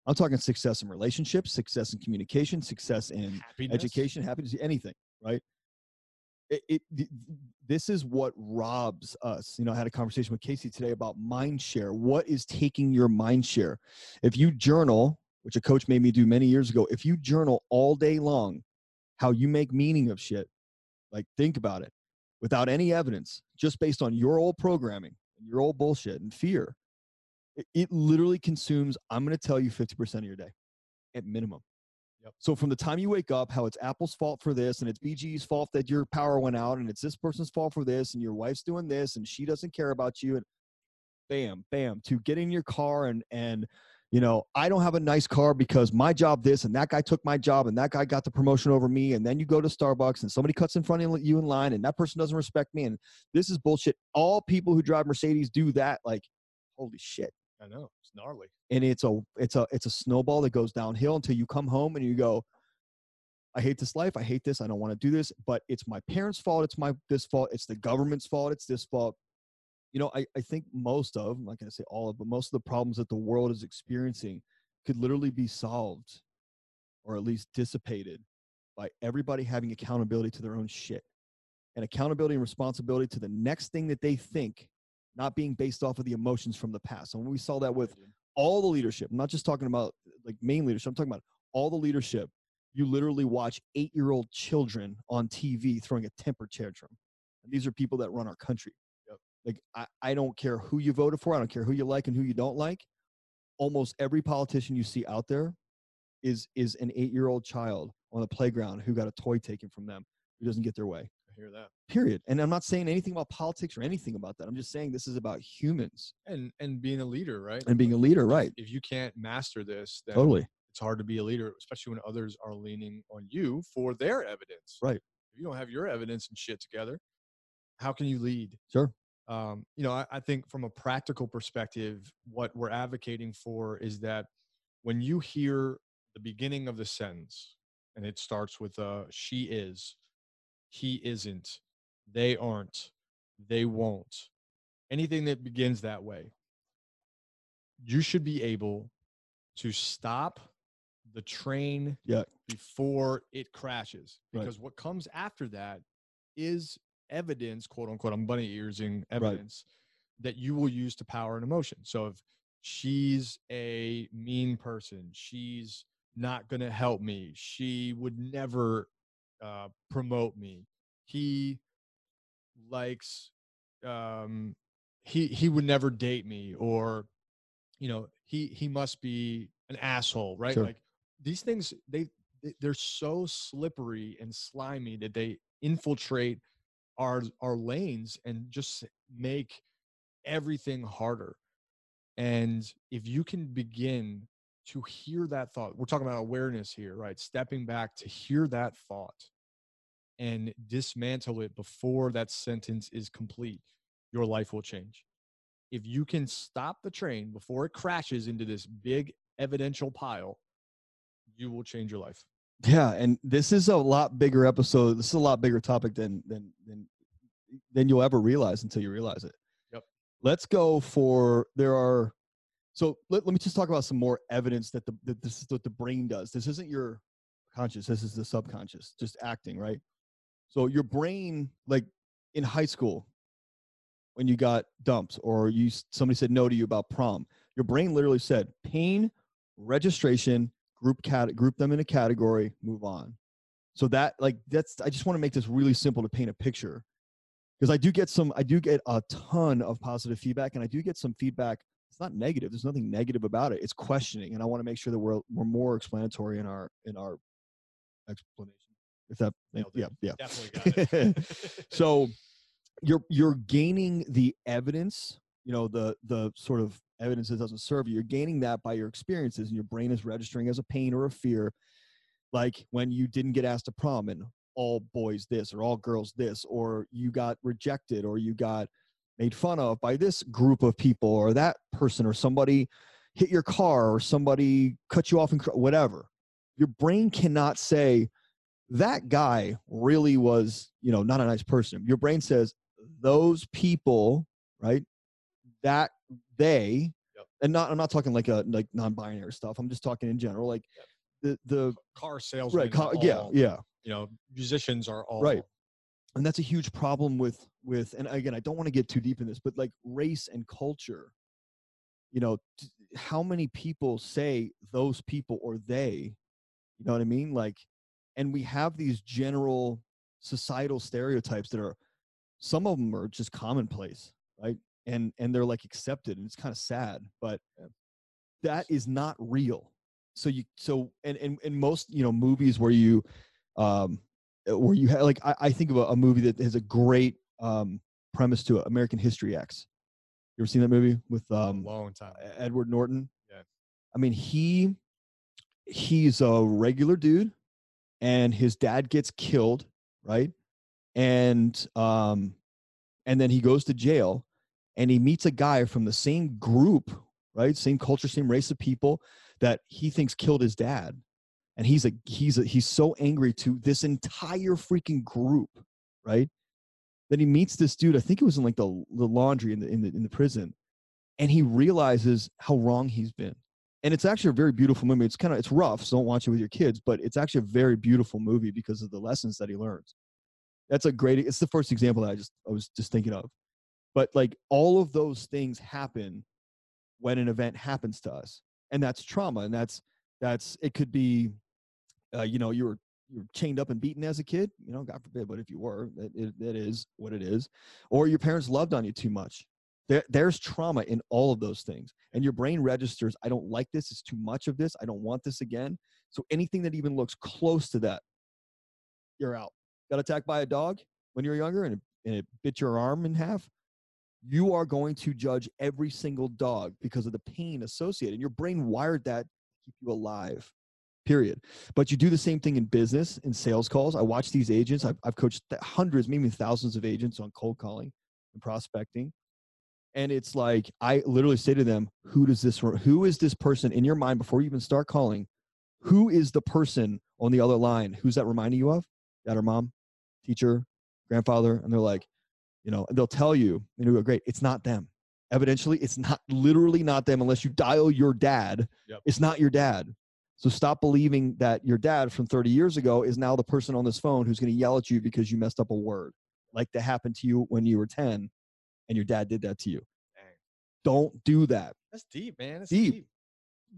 I'm talking success in relationships, success in communication, success in Happiness. education, happiness, anything, right? It, it this is what robs us. You know, I had a conversation with Casey today about mind share. What is taking your mind share? If you journal, which a coach made me do many years ago, if you journal all day long how you make meaning of shit, like think about it without any evidence, just based on your old programming, and your old bullshit and fear, it, it literally consumes, I'm going to tell you 50% of your day at minimum. Yep. So from the time you wake up, how it's Apple's fault for this, and it's BG's fault that your power went out, and it's this person's fault for this, and your wife's doing this, and she doesn't care about you, and bam, bam, to get in your car and and you know, I don't have a nice car because my job this and that guy took my job and that guy got the promotion over me. And then you go to Starbucks and somebody cuts in front of you in line and that person doesn't respect me. And this is bullshit. All people who drive Mercedes do that. Like, holy shit. I know it's gnarly. And it's a it's a it's a snowball that goes downhill until you come home and you go, I hate this life. I hate this. I don't want to do this. But it's my parents' fault. It's my this fault. It's the government's fault. It's this fault you know, I, I think most of, I'm not going to say all of, but most of the problems that the world is experiencing could literally be solved or at least dissipated by everybody having accountability to their own shit and accountability and responsibility to the next thing that they think, not being based off of the emotions from the past. And we saw that with all the leadership, I'm not just talking about like main leadership, I'm talking about all the leadership. You literally watch eight year old children on TV throwing a temper tantrum. And these are people that run our country. Like I, I don't care who you voted for, I don't care who you like and who you don't like. Almost every politician you see out there is is an eight year old child on a playground who got a toy taken from them who doesn't get their way. Hear that. Period. And I'm not saying anything about politics or anything about that. I'm just saying this is about humans And and being a leader, right? and being a leader, right? If you can't master this, then Totally. it's hard to be a leader, especially when others are leaning on you for their evidence. Right. If you don't have your evidence and shit together, how can you lead? Sure. um, you know, I, I think from a practical perspective, what we're advocating for is that when you hear the beginning of the sentence and it starts with uh, she is, he isn't, they aren't, they won't, anything that begins that way, you should be able to stop the train Yeah. before it crashes Right. because what comes after that is evidence, quote unquote, I'm bunny earsing evidence that you will use to power an emotion. So if she's a mean person, she's not going to help me, she would never uh, promote me, he likes, um, he he would never date me, or you know, he he must be an asshole, right? Sure. Like these things, they they- they're so slippery and slimy that they infiltrate our our lanes and just make everything harder and if you can begin to hear that thought we're talking about awareness here right stepping back to hear that thought and dismantle it before that sentence is complete your life will change if you can stop the train before it crashes into this big evidential pile you will change your life Yeah, and this is a lot bigger episode. This is a lot bigger topic than than than than you'll ever realize until you realize it. Yep. Let's go for there are so let, let me just talk about some more evidence that the that this is what the brain does. This isn't your conscious, this is the subconscious, just acting, right? So your brain, like in high school, when you got dumped or you somebody said no to you about prom, your brain literally said pain, registration, group cat group them in a category move on so that like that's i just want to make this really simple to paint a picture because i do get some i do get a ton of positive feedback and i do get some feedback it's not negative there's nothing negative about it it's questioning and i want to make sure that we're we're more explanatory in our in our explanation if that Nailed yeah it. yeah definitely got it so you're you're gaining the evidence you know the the sort of evidence that doesn't serve you you're gaining that by your experiences and your brain is registering as a pain or a fear like when you didn't get asked to prom and all boys this or all girls this or you got rejected or you got made fun of by this group of people or that person or somebody hit your car or somebody cut you off and cr- whatever your brain cannot say that guy really was you know not a nice person your brain says those people right that they Yep. and not i'm not talking like a like non-binary stuff i'm just talking in general like the the car salesman right co- yeah yeah you know musicians are all Right. And that's a huge problem with with and again i don't want to get too deep in this but like race and culture you know t- how many people say those people or they you know what i mean? Like and we have these general societal stereotypes that are some of them are just commonplace right? And and they're like accepted and it's kind of sad but that is not real. So you so and and in most you know movies where you um where you have like I, I think of a, a movie that has a great um premise to it american history x. You ever seen that movie with um long time. Edward norton? Yeah. i mean he he's a regular dude and his dad gets killed right? And um and then he goes to jail and he meets a guy from the same group right? Same culture same race of people that he thinks killed his dad and he's a he's a he's so angry to this entire freaking group right? Then he meets this dude i think it was in like the, the laundry in the, in the in the prison and he realizes how wrong he's been. And it's actually a very beautiful movie. It's kind of it's rough so don't watch it with your kids but it's actually a very beautiful movie because of the lessons that he learns. That's a great it's the first example that i just i was just thinking of. But like all of those things happen when an event happens to us and that's trauma and that's that's it could be uh, you know you were you're chained up and beaten as a kid you know god forbid but if you were that it, that is what it is or your parents loved on you too much. There, there's trauma in all of those things and your brain registers i don't like this it's too much of this i don't want this again. So anything that even looks close to that you're out. Got attacked by a dog when you were younger and it, and it bit your arm in half? You are going to judge every single dog because of the pain associated. And your brain wired that to keep you alive, period. But you do the same thing in business, in sales calls. I watch these agents. I've, I've coached hundreds, maybe thousands of agents on cold calling and prospecting. And it's like, I literally say to them, who does this, who is this person in your mind before you even start calling? Who is the person on the other line? Who's that reminding you of? Dad or mom, teacher, grandfather? And they're like, you know they'll tell you and you go great it's not them evidentially it's not literally not them unless you dial your dad Yep. it's not your dad so stop believing that your dad from 30 years ago is now the person on this phone who's going to yell at you because you messed up a word like that happened to you when you were 10 and your dad did that to you Dang. don't do that That's deep, man. That's Deep. deep.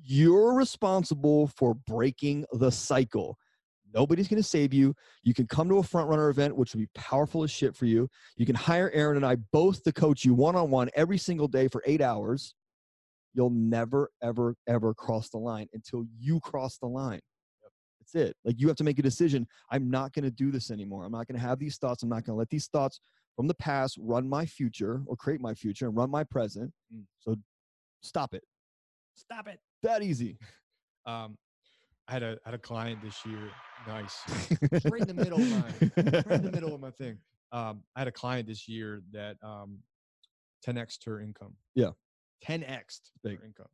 you're responsible for breaking the cycle. Nobody's going to save you. You can come to a front runner event, which will be powerful as shit for you. You can hire Aaron and I both to coach you one on one every single day for eight hours. You'll never, ever, ever cross the line until you cross the line. That's it. Like you have to make a decision. I'm not going to do this anymore. I'm not going to have these thoughts. I'm not going to let these thoughts from the past run my future or create my future and run my present. Mm. So stop it. Stop it. That easy. Um, I had a had a client this year. Nice. right in the middle of my right in the middle of my thing. Um, I had a client this year that um, 10x her income. Yeah. 10x Big. her income.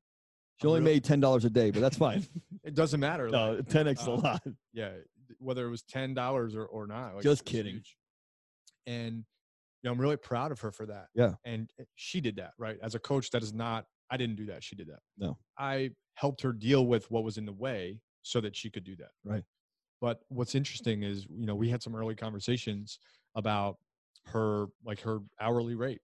She only real- made ten dollars a day, but that's fine. It doesn't matter. no, like, ten x is a uh, lot. yeah, whether it was ten dollars or or not. like, Just kidding. huge. And you know, I'm really proud of her for that. Yeah. And uh, she did that right as a coach. That is not. I didn't do that. She did that. No. I helped her deal with what was in the way so that she could do that. Right. But what's interesting is, you know, we had some early conversations about her like her hourly rate.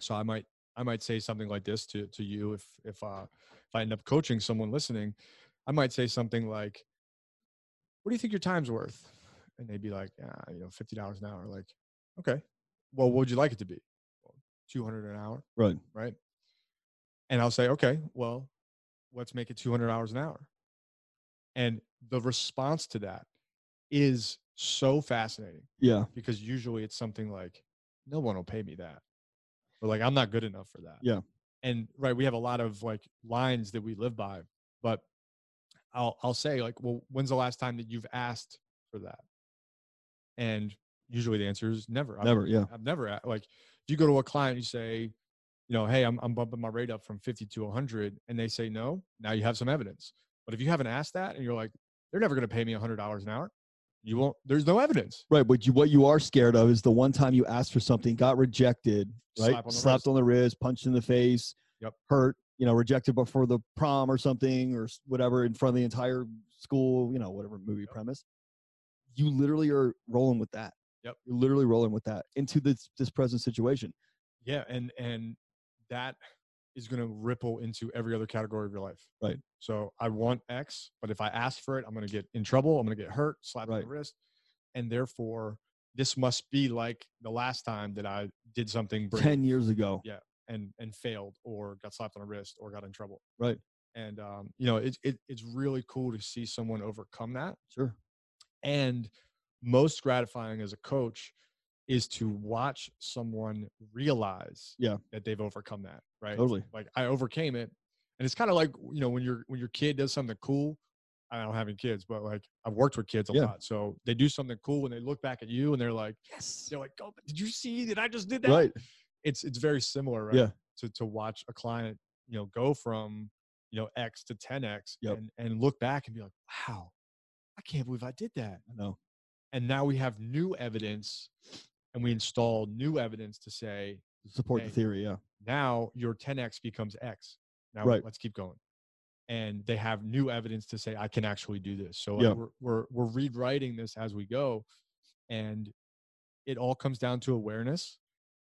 So I might I might say something like this to to you if if uh if I end up coaching someone listening, I might say something like, "What do you think your time's worth?" And they'd be like, "Ah, you know, fifty dollars an hour." Like, okay, well, what would you like it to be? Two hundred an hour, Right. right? And I'll say, okay, well, let's make it two hundred hours an hour. And the response to that is so fascinating Yeah. because usually it's something like, no one will pay me that. Or like, I'm not good enough for that. Yeah. And right, we have a lot of like lines that we live by, but I'll I'll say like, well, when's the last time that you've asked for that? And usually the answer is never. I've- Never. Yeah. I've never like if you go to a client, you say, you know, hey, I'm I'm bumping my rate up from 50 to 100, and they say no. Now you have some evidence. But if you haven't asked that, and you're like, they're never going to pay me $100 an hour, you won't. There's no evidence. Right. But you, what you are scared of is the one time you asked for something, got rejected, right? Slap on Slapped wrist. on the wrist, punched in the face, Yep. hurt, you know, rejected before the prom or something or whatever in front of the entire school, you know, whatever movie premise. You literally are rolling with that. Yep. You're literally rolling with that into this this present situation. Yeah, and and that is going to ripple into every other category of your life. Right. So I want X, but if I ask for it, I'm going to get in trouble. I'm going to get hurt, slapped on Right. the wrist, and therefore this must be like the last time that I did something brave Ten years ago. Yeah, and and failed or got slapped on the wrist or got in trouble. Right. and um, you know it, it, it's really cool to see someone overcome that Sure. and most gratifying as a coach is to watch someone realize Yeah. that they've overcome that right Totally. like i overcame it and it's kind of like you know when your when your kid does something cool i don't have any kids but like i've worked with kids a Yeah. lot so they do something cool and they look back at you and they're like Yes. they're like oh did you see that i just did that Right. it's it's very similar right Yeah. to to watch a client you know go from you know x to 10x Yep. and and look back and be like wow i can't believe i did that I know. and now we have new evidence and we install new evidence to say Support Hey. the theory. Yeah. now your 10x becomes x now Right. let's keep going and they have new evidence to say i can actually do this so Yeah. we're, we're we're rewriting this as we go and it all comes down to awareness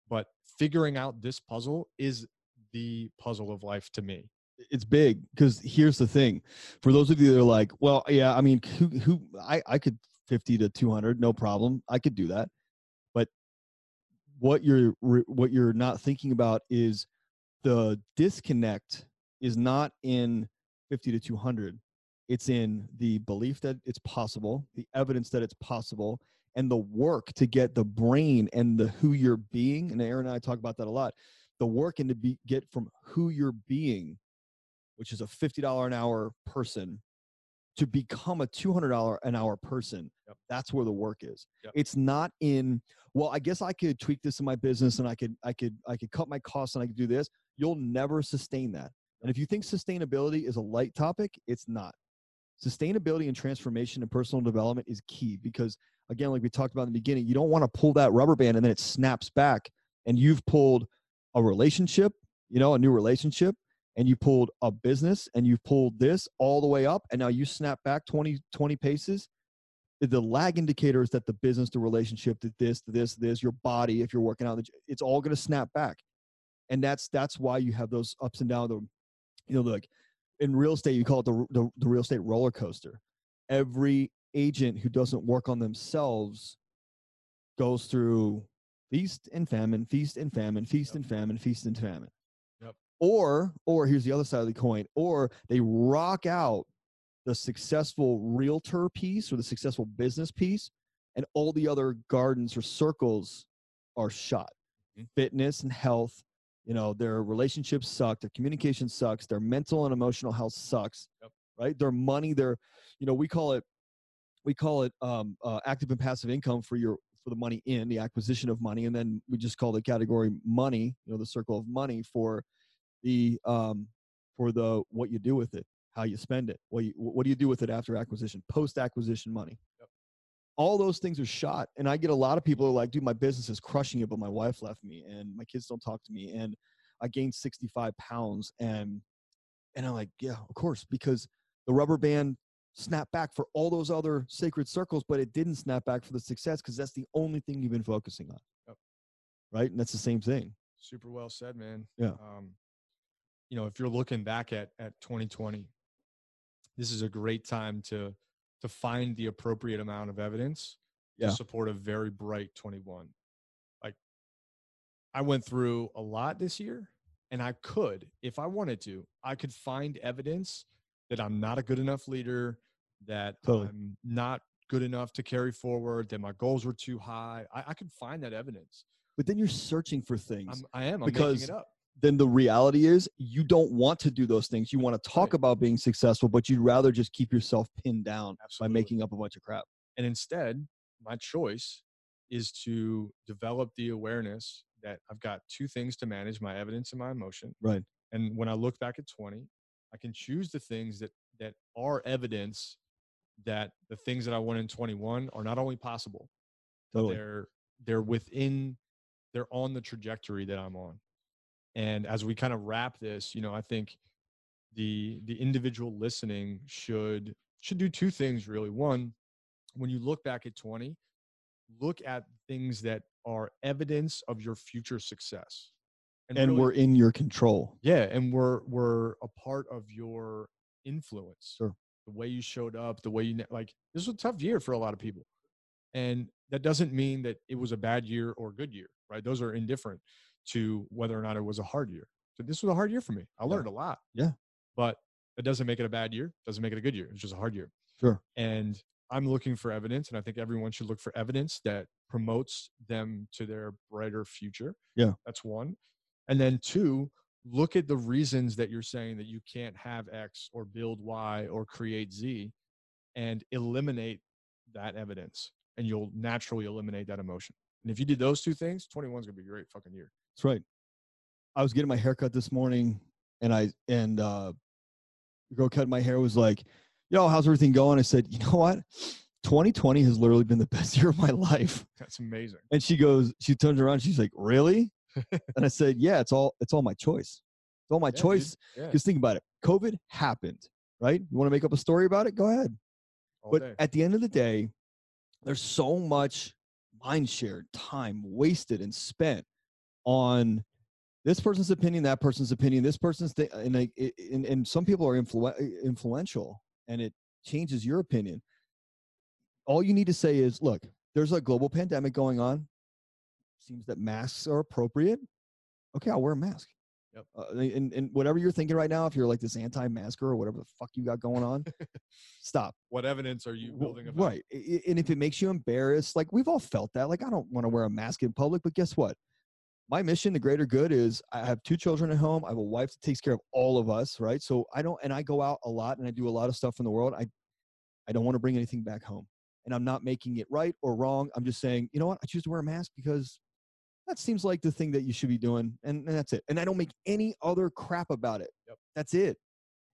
but figuring out this puzzle is the puzzle of life to me it's big because here's the thing for those of you that are like well yeah i mean who who i i could 50 to 200 no problem i could do that what you're re- what you're not thinking about is the disconnect is not in 50 to 200 it's in the belief that it's possible the evidence that it's possible and the work to get the brain and the who you're being and aaron and i talk about that a lot the work and to be get from who you're being which is a $50 an hour person to become a $200 an hour person Yep. that's where the work is. Yep. it's not in well i guess i could tweak this in my business and i could i could i could cut my costs and i could do this. You'll never sustain that. And if you think sustainability is a light topic it's not. Sustainability and transformation and personal development is key because again like we talked about in the beginning you don't want to pull that rubber band and then it snaps back and you've pulled a relationship you know a new relationship and you pulled a business and you pulled this all the way up and now you snap back 20 20 paces the lag indicator is that the business the relationship that this this this your body if you're working out in the gy- it's all going to snap back. And that's that's why you have those ups and downs the you know like in real estate you call it the, the, the real estate roller coaster. Every agent who doesn't work on themselves goes through feast and famine feast and famine feast and famine feast and famine. Or or here's the other side of the coin or they rock out the successful realtor piece or the successful business piece and all the other gardens or circles are shot Mhm. fitness and health you know their relationships suck their communication sucks their mental and emotional health sucks Yep. right their money their you know we call it we call it um, uh, active and passive income for your for the money in the acquisition of money and then we just call the category money you know the circle of money for the um for the what you do with it how you spend it what you, what do you do with it after acquisition post acquisition money Yep. all those things are shot and i get a lot of people who are like dude my business is crushing it but my wife left me and my kids don't talk to me and i gained 65 pounds and and i'm like yeah of course because the rubber band snapped back for all those other sacred circles but it didn't snap back for the success because that's the only thing you've been focusing on Yep. right and that's the same thing super well said man Yeah. um you know if you're looking back at at 2020 this is a great time to to find the appropriate amount of evidence Yeah. to support a very bright 21 like i went through a lot this year and i could if i wanted to i could find evidence that i'm not a good enough leader that Totally. i'm not good enough to carry forward that my goals were too high. I, I could find that evidence. But then you're searching for things. I'm, i am. I'm Because making it up then the reality is you don't want to do those things. You want to talk Right. about being successful, but you'd rather just keep yourself pinned down Absolutely. by making up a bunch of crap. And instead, my choice is to develop the awareness that I've got two things to manage my evidence and my emotion. Right. And when I look back at 20, I can choose the things that that are evidence that the things that I want in 21 are not only possible, but Totally. they're they're within they're on the trajectory that I'm on. And as we kind of wrap this, you know, I think the the individual listening should should do two things really. One, when you look back at 20, look at things that are evidence of your future success. And really- we're in your control. yeah, and we're we're a part of your influence. Sure. The way you showed up, the way you like this was a tough year for a lot of people. And that doesn't mean that it was a bad year or a good year, right? Those are indifferent to whether or not it was a hard year. So this was a hard year for me. I Yeah. learned a lot. Yeah. But it doesn't make it a bad year. Doesn't make it a good year. It's just a hard year. Sure. And I'm looking for evidence, and I think everyone should look for evidence that promotes them to their brighter future. Yeah. That's one. And then two, look at the reasons that you're saying that you can't have X or build Y or create Z and eliminate that evidence. And you'll naturally eliminate that emotion. And if you did those two things, 21 is going to be a great fucking year. That's right. I was getting my hair cut this morning and I and uh the girl cutting my hair was like, Yo, how's everything going? I said, you know what? 2020 has literally been the best year of my life. That's amazing. And she goes, she turns around, she's like, Really? and I said, Yeah, it's all it's all my choice. It's all my Yeah, choice. Yeah. Think about it. COVID happened, right? You want to make up a story about it? Go ahead. all but day. at the end of the day, there's so much mind shared, time wasted and spent on this person's opinion, that person's opinion, this person's thing, and, like, it- and and some people are influ- influential, and it changes your opinion. All you need to say is, look, there's a global pandemic going on. Seems that masks are appropriate. Okay, I'll wear a mask. Yep. Uh, and, and whatever you're thinking right now, if you're like this anti-masker or whatever the fuck you got going on, stop. what evidence are you building about? Right. And if it makes you embarrassed, like we've all felt that. Like I don't want to wear a mask in public, but guess what? My mission, the greater good, is I have two children at home. I have a wife that takes care of all of us, right? So I don't, and I go out a lot and I do a lot of stuff in the world. I, I don't want to bring anything back home, and I'm not making it right or wrong. I'm just saying, you know what? I choose to wear a mask because that seems like the thing that you should be doing, and, and that's it. And I don't make any other crap about it. Yep. That's it.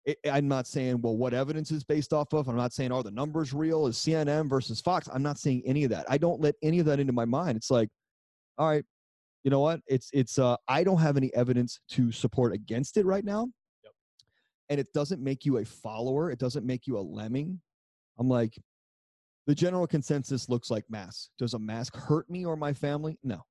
I- I'm not saying, well, what evidence is based off of. I'm not saying, are the numbers real? Is CNN versus Fox? I'm not saying any of that. I don't let any of that into my mind. It's like, all right, you know what? It's it's. Uh, I don't have any evidence to support against it right now. Yep. And it doesn't make you a follower. It doesn't make you a lemming. I'm like, the general consensus looks like masks. Does a mask hurt me or my family? No.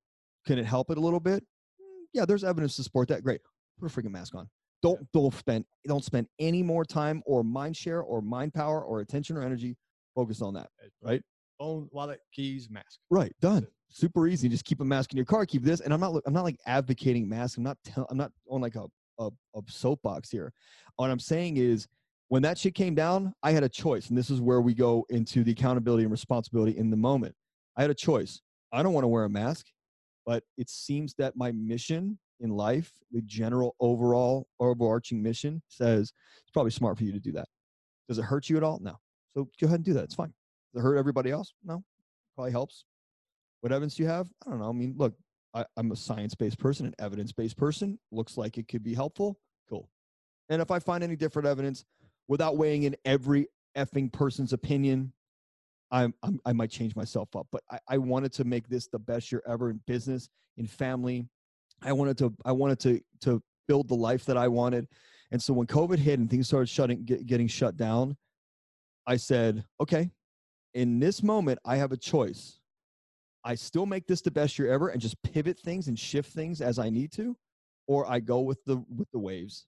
Can it help it a little bit? Mm, Yeah, there's evidence to support that. Great. Put a freaking mask on. Don't don't spend don't spend any more time or mind share or mind power or attention or energy focused on that. Right. Phone, wallet, keys, mask. Right, done. Super easy. Just keep a mask in your car. Keep this. And I'm not. I'm not like advocating masks. I'm not. Tell, I'm not on like a, a a soapbox here. What I'm saying is, when that shit came down, I had a choice, and this is where we go into the accountability and responsibility in the moment. I had a choice. I don't want to wear a mask, but it seems that my mission in life, the general overall overarching mission, says it's probably smart for you to do that. Does it hurt you at all? No. So go ahead and do that. It's fine. Does it hurt everybody else? No. Probably helps. What evidence do you have? I don't know. I mean, look, I, I'm a science based person, an evidence based person. Looks like it could be helpful. Cool. And if I find any different evidence without weighing in every effing person's opinion, I'm, I'm, I might change myself up. But I, I wanted to make this the best year ever in business, in family. I wanted to, I wanted to, to build the life that I wanted. And so when COVID hit and things started shutting, get, getting shut down, I said, okay, in this moment, I have a choice. I still make this the best year ever and just pivot things and shift things as I need to, or I go with the with the waves.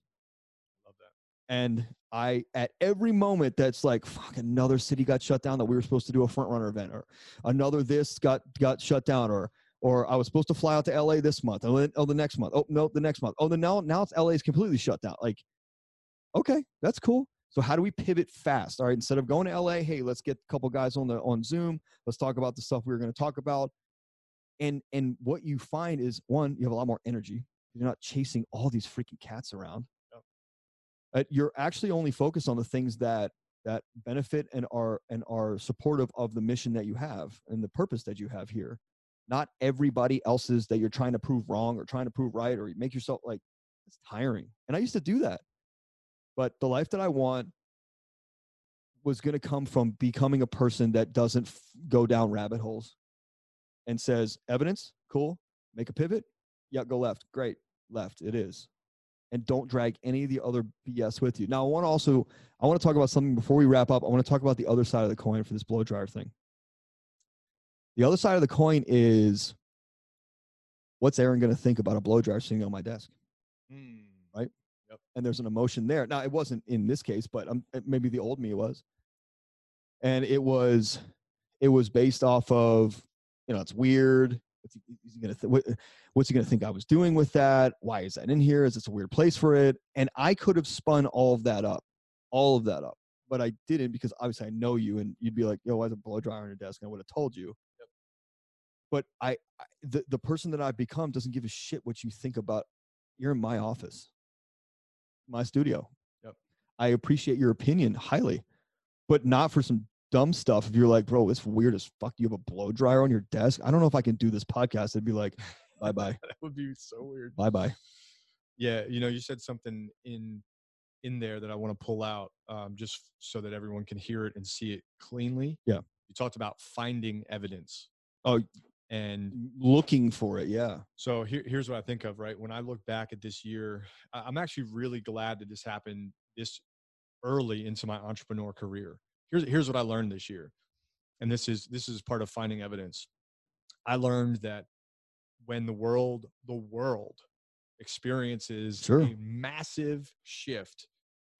Love that. And I at every moment that's like fuck another city got shut down that we were supposed to do a front runner event or another this got got shut down or or I was supposed to fly out to LA this month. Oh, then- oh the next month. Oh no, the next month. Oh the now now it's LA is completely shut down. Like, okay, that's cool. So how do we pivot fast? All right, instead of going to LA, hey, let's get a couple guys on the on Zoom. Let's talk about the stuff we were going to talk about. And and what you find is one, you have a lot more energy. You're not chasing all these freaking cats around. Yep. Uh, you're actually only focused on the things that that benefit and are and are supportive of the mission that you have and the purpose that you have here. Not everybody else's that you're trying to prove wrong or trying to prove right or make yourself like it's tiring. And I used to do that. But the life that I want was going to come from becoming a person that doesn't f- go down rabbit holes and says, evidence, cool, make a pivot, yeah, go left, great, left, it is. And don't drag any of the other BS with you. Now, I want to also, I want to talk about something before we wrap up. I want to talk about the other side of the coin for this blow dryer thing. The other side of the coin is what's Aaron going to think about a blow dryer sitting on my desk? Mm. And there's an emotion there. Now, it wasn't in this case, but um, maybe the old me was, and it was, it was based off of, you know, it's weird. What's he, gonna th- what, what's he gonna think I was doing with that? Why is that in here? Is this a weird place for it? And I could have spun all of that up. all of that up. But I didn't because obviously I know you, and you'd be like, "Yo, why is a blow dryer on your desk?" And I would have told you. Yep. But I, I, the the person that I've become doesn't give a shit what you think about. You're in my office, my studio. Yep. I appreciate your opinion highly, but not for some dumb stuff. If you're like, bro, it's weird as fuck. You have a blow dryer on your desk. I don't know if I can do this podcast. I'd be like, bye bye, that would be so weird. bye bye. Yeah, you know, you said something in in there that I want to pull out, um, just so that everyone can hear it and see it cleanly. Yeah. You talked about finding evidence. Oh. And Looking for it, yeah. so here, here's what I think of. Right when I look back at this year, I'm actually really glad that this happened this early into my entrepreneur career. Here's here's what I learned this year, and this is this is part of finding evidence. I learned that when the world the world experiences Sure. a massive shift,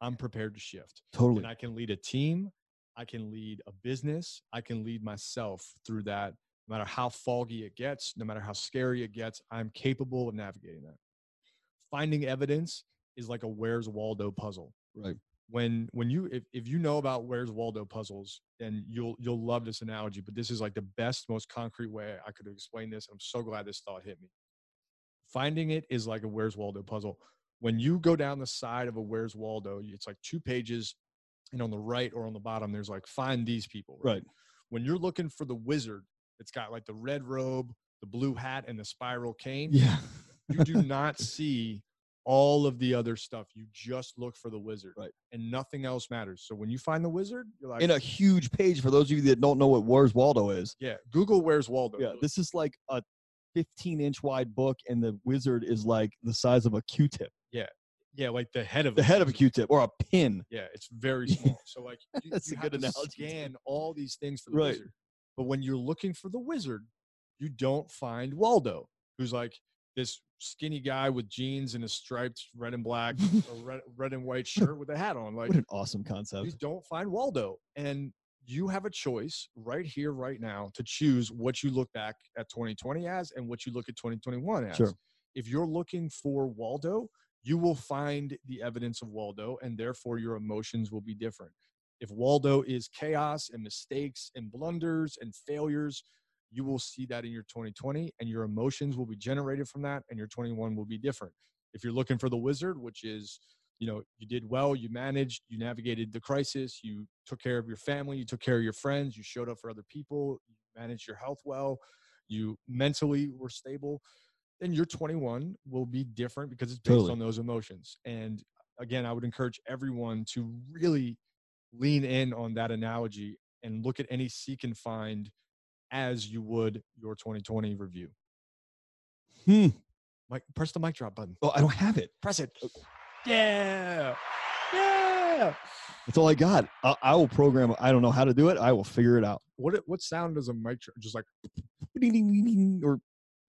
I'm prepared to shift. Totally. And I can lead a team, I can lead a business, I can lead myself through that. No matter how foggy it gets, no matter how scary it gets, I'm capable of navigating that. Finding evidence is like a Where's Waldo puzzle. Right. When when you if, if you know about Where's Waldo puzzles, then you'll you'll love this analogy. But this is like the best, most concrete way I could explain this. I'm so glad this thought hit me. Finding it is like a Where's Waldo puzzle. When you go down the side of a Where's Waldo, it's like two pages, and on the right or on the bottom, there's like find these people. Right. When you're looking for the wizard, it's got like the red robe, the blue hat, and the spiral cane. Yeah. You do not see all of the other stuff. You just look for the wizard. Right. And nothing else matters. So when you find the wizard, you're like, In a huge page for those of you that don't know what Where's Waldo is. yeah, Google where's Waldo. Yeah, this is like a 15 inch wide book, and the wizard is like the size of a Q-tip, yeah, yeah, like the head of the head of a Q-tip, or a pin. Yeah, it's very small. So like you, That's you a good analogy. Scan all these things for the Right. wizard. But when you're looking for the wizard, you don't find Waldo, who's like this skinny guy with jeans and a striped red and black, red, red and white shirt with a hat on. Like What an awesome concept. you don't find Waldo. And you have a choice right here, right now, to choose what you look back at 2020 as and what you look at 2021 as. Sure. If you're looking for Waldo, you will find the evidence of Waldo, and therefore your emotions will be different. If Waldo is chaos and mistakes and blunders and failures, you will see that in your 2020, and your emotions will be generated from that, and your 21 will be different. If you're looking for the wizard, which is you know you did well you managed you navigated the crisis you took care of your family you took care of your friends you showed up for other people you managed your health well you mentally were stable then your 21 will be different because it's based Totally. on those emotions and again i would encourage everyone to really lean in on that analogy and look at any seek and find as you would your 2020 review Hmm. Mike, press the mic drop button Oh, I don't have it. press it yeah yeah That's all I got. I, I will program. I don't know how to do it. I will figure it out. What what sound does a mic tr- just like Or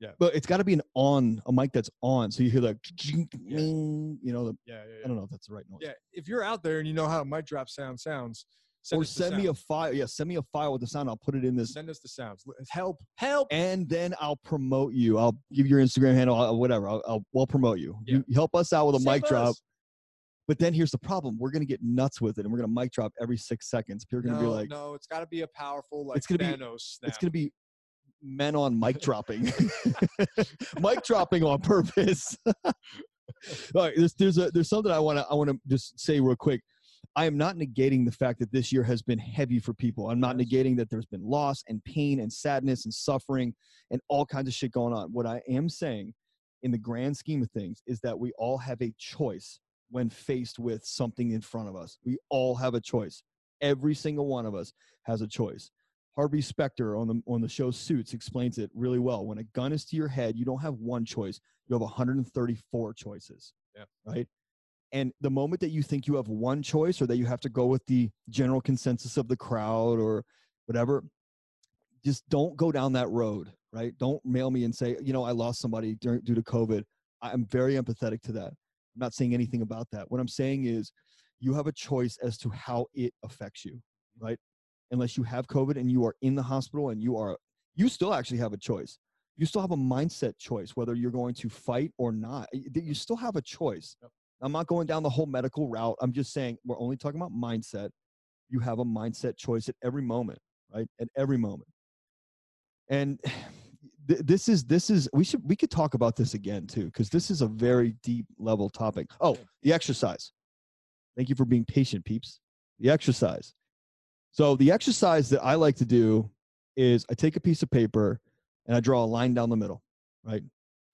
Yeah. but it's got to be an on a mic that's on, so you hear like, Yeah. you know, the, yeah yeah I don't know if that's the right noise. yeah. If you're out there and you know how a mic drop sound sounds, send or us send me a file. Yeah, send me a file with the sound. I'll put it in this, send us the sounds. Help help. and then I'll promote you. I'll give your Instagram handle, I'll, whatever. I'll, I'll we'll promote you. Yeah. You help us out with a mic drop. But then here's the problem: we're gonna get nuts with it, and we're gonna mic drop every six seconds. People are gonna no, be like, no, it's got to be a powerful like It's gonna be- Thanos snap. it's gonna be men on mic dropping, mic dropping on purpose. All right, there's there's a there's something I want to I want to just say real quick. I am not negating the fact that this year has been heavy for people. I'm not negating that there's been loss and pain and sadness and suffering and all kinds of shit going on. What I am saying, in the grand scheme of things, is that we all have a choice when faced with something in front of us. We all have a choice. Every single one of us has a choice. Harvey Specter on the on the show Suits explains it really well. When a gun is to your head, you don't have one choice. You have 134 choices. Yeah. Right. And the moment that you think you have one choice or that you have to go with the general consensus of the crowd or whatever, just don't go down that road, right? Don't mail me and say, you know, I lost somebody during, due to COVID. I'm very empathetic to that. I'm not saying anything about that. What I'm saying is you have a choice as to how it affects you, right? Unless you have COVID and you are in the hospital and you are, you still actually have a choice. You still have a mindset choice whether you're going to fight or not. You still have a choice. Yep. I'm not going down the whole medical route. I'm just saying we're only talking about mindset. You have a mindset choice at every moment, right? At every moment. And th- this is this is we should we could talk about this again too because this is a very deep level topic. Oh, the exercise. Thank you for being patient, peeps. The exercise. So the exercise that I like to do is I take a piece of paper and I draw a line down the middle, right?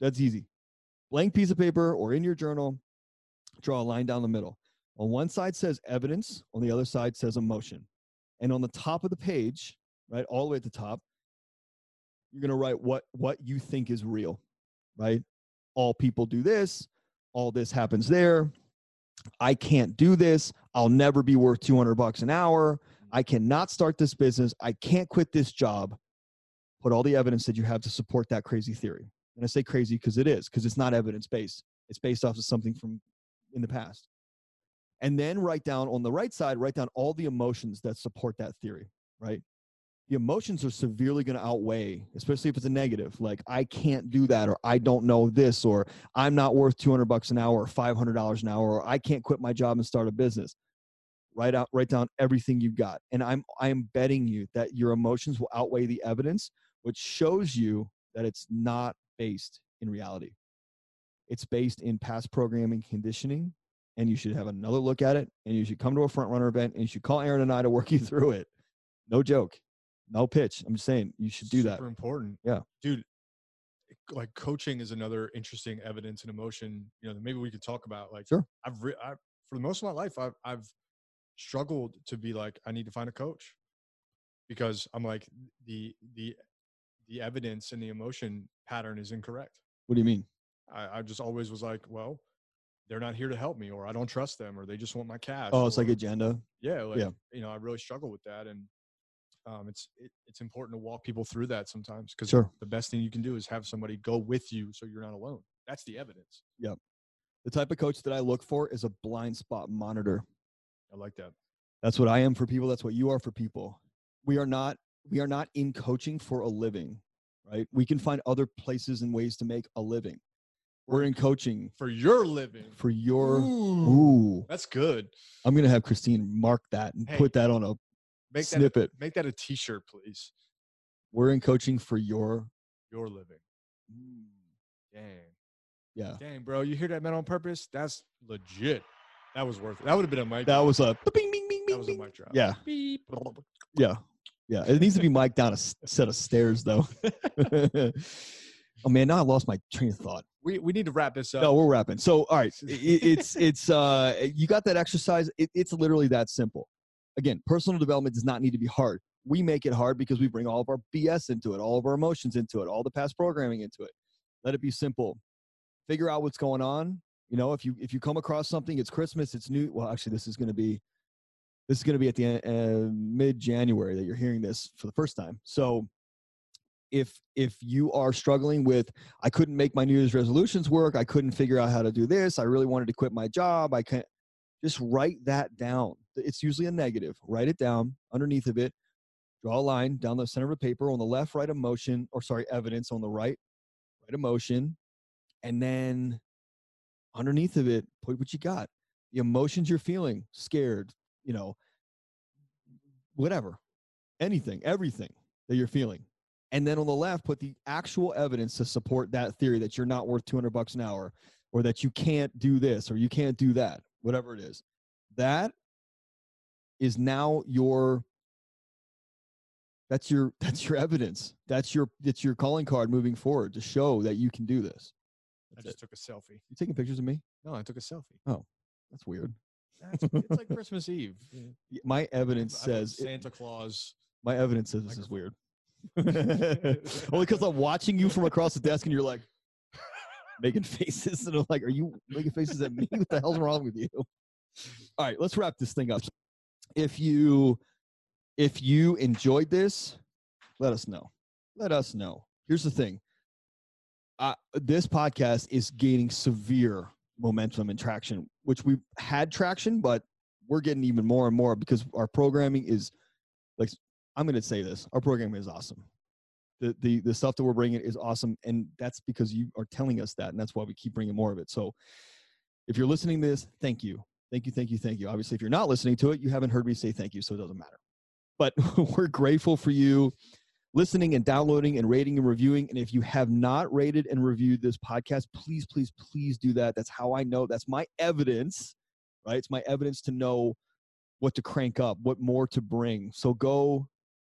That's easy. Blank piece of paper or in your journal, draw a line down the middle. On one side says evidence, on the other side says emotion. And on the top of the page, right, all the way at the top, you're going to write what what you think is real, right? All people do this, all this happens there. I can't do this. I'll never be worth 200 bucks an hour. I cannot start this business. I can't quit this job. Put all the evidence that you have to support that crazy theory. And I say crazy because it is, because it's not evidence based. It's based off of something from in the past. And then write down on the right side, write down all the emotions that support that theory, right? The emotions are severely going to outweigh, especially if it's a negative, like I can't do that, or I don't know this, or I'm not worth 200 bucks an hour, or $500 an hour, or I can't quit my job and start a business. Write out, write down everything you've got. And I'm, I am betting you that your emotions will outweigh the evidence, which shows you that it's not based in reality. It's based in past programming conditioning, and you should have another look at it. And you should come to a front runner event, and you should call Aaron and I to work you through it. No joke, no pitch. I'm just saying you should do that. Super important. Yeah. dude. Eh, like coaching is another interesting evidence and emotion. You know, that maybe we could talk about. Like, Sure. I've re- I, for the most of my life, I've I've struggled to be like, I need to find a coach because I'm like the the the evidence and the emotion pattern is incorrect. What do you mean? I, I just always was like, well, they're not here to help me, or I don't trust them, or they just want my cash. Oh, it's like agenda. yeah, like yeah. you know, I really struggle with that, and um, it's it, it's important to walk people through that sometimes because Sure. the best thing you can do is have somebody go with you, so you're not alone. That's the evidence. Yep the type of coach that I look for is a blind spot monitor. I like that. That's what I am for people. That's what you are for people. We are not we are not in coaching for a living, right? We can find other places and ways to make a living. We're in coaching for your living. for your Ooh, ooh. that's good. I'm gonna have Christine mark that and Hey, put that on a Make that snippet. a, make that a T-shirt, please. We're in coaching for your Your living. Mm. Dang, yeah. dang, bro, you hear that man on purpose? That's legit. That was worth it. That would have been a mic. That drop. was a bing bing bing that was a mic drop. Yeah, Beep. yeah, yeah. It needs to be mic'd down a set of stairs though. oh man, now I lost my train of thought. We we need to wrap this up. No, we're wrapping. So, all right, i- i- it's it's uh, you got that exercise. It, it's literally that simple. Again, personal development does not need to be hard. We make it hard because we bring all of our BS into it, all of our emotions into it, all the past programming into it. Let it be simple. Figure out what's going on. You know, if you if you come across something, it's Christmas, it's new. Well, actually, this is going to be this is going to be at the uh, mid January that you're hearing this for the first time. So, if if you are struggling with I couldn't make my New Year's resolutions work. I couldn't figure out how to do this. I really wanted to quit my job. I can't. Just write that down. It's usually a negative. Write it down underneath of it. Draw a line down the center of the paper. On the left, write emotion, or sorry, evidence. On the right, write emotion. And then underneath of it, put what you got. The emotions you're feeling, scared, you know, whatever, anything, everything that you're feeling. And then on the left, put the actual evidence to support that theory that you're not worth 200 bucks an hour or that you can't do this or you can't do that, whatever it is. That is now your that's your that's your evidence. That's your it's your calling card moving forward to show that you can do this. I That's it. just took a selfie. You taking pictures of me? No, I took a selfie. Oh, that's weird. That's, it's like Christmas Eve. Y- My evidence I says it- Santa Claus. my evidence says this is weird. Only because I'm watching you from across the desk and you're like making faces and I'm like, are you making faces at me? What the hell's wrong with you? All right, let's wrap this thing up. If you if you enjoyed this, let us know. Let us know. Here's the thing. This podcast is gaining severe momentum and traction, which we've had traction, but we're getting even more and more because our programming is like I'm going to say this: our programming is awesome. The, the the stuff that we're bringing is awesome, and that's because you are telling us that, and that's why we keep bringing more of it. So, If you're listening to this, thank you. Thank you, thank you, thank you. Obviously, if you're not listening to it, you haven't heard me say thank you, so it doesn't matter. But we're grateful for you listening and downloading and rating and reviewing. And if you have not rated and reviewed this podcast, please, please, please do that. That's how I know. That's my evidence, right? It's my evidence to know what to crank up, what more to bring. So go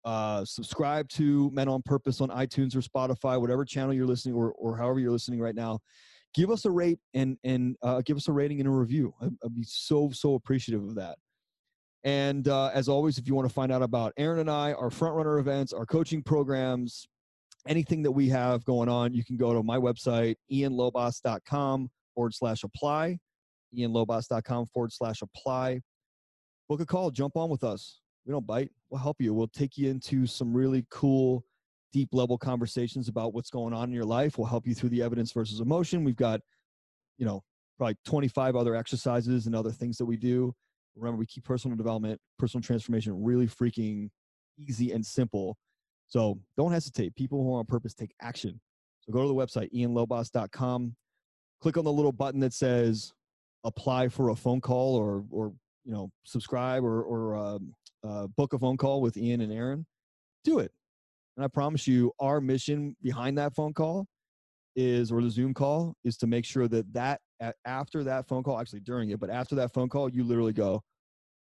uh, subscribe to Men on Purpose on iTunes or Spotify, whatever channel you're listening or, or however you're listening right now. Give us a rate and and uh, give us a rating and a review. I'd, I'd be so so appreciative of that. And uh, as always, if you want to find out about Aaron and I, our front runner events, our coaching programs, anything that we have going on, you can go to my website, ianlobas.com forward slash apply, ianlobas.com forward slash apply. Book a call, jump on with us. We don't bite, we'll help you. We'll take you into some really cool, deep level conversations about what's going on in your life. We'll help you through the evidence versus emotion. We've got, you know, probably 25 other exercises and other things that we do Remember, we keep personal development, personal transformation really freaking easy and simple. So don't hesitate. People who are on purpose take action. So go to the website, ianlobas.com. click on the little button that says apply for a phone call or, or you know, subscribe or, or uh, uh, book a phone call with Ian and Aaron. Do it. And I promise you, our mission behind that phone call is, or the Zoom call, is to make sure that that after that phone call, actually during it, but after that phone call, you literally go,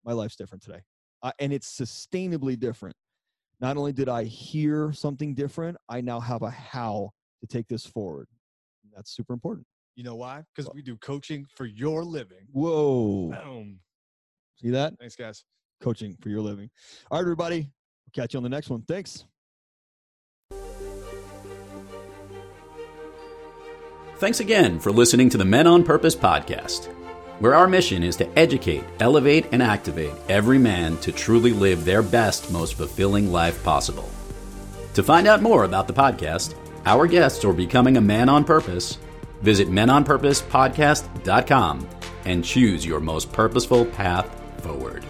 my life's different today. Uh, and it's sustainably different. Not only did I hear something different, I now have a how to take this forward. And that's super important. You know why? Because we do coaching for your living. Whoa. Boom. See that? Thanks, guys. Coaching for your living. All right, everybody. We'll catch you on the next one. Thanks. Thanks again for listening to the Men on Purpose podcast, where our mission is to educate, elevate, and activate every man to truly live their best, most fulfilling life possible. To find out more about the podcast, our guests, or becoming a man on purpose, visit menonpurposepodcast.com and choose your most purposeful path forward.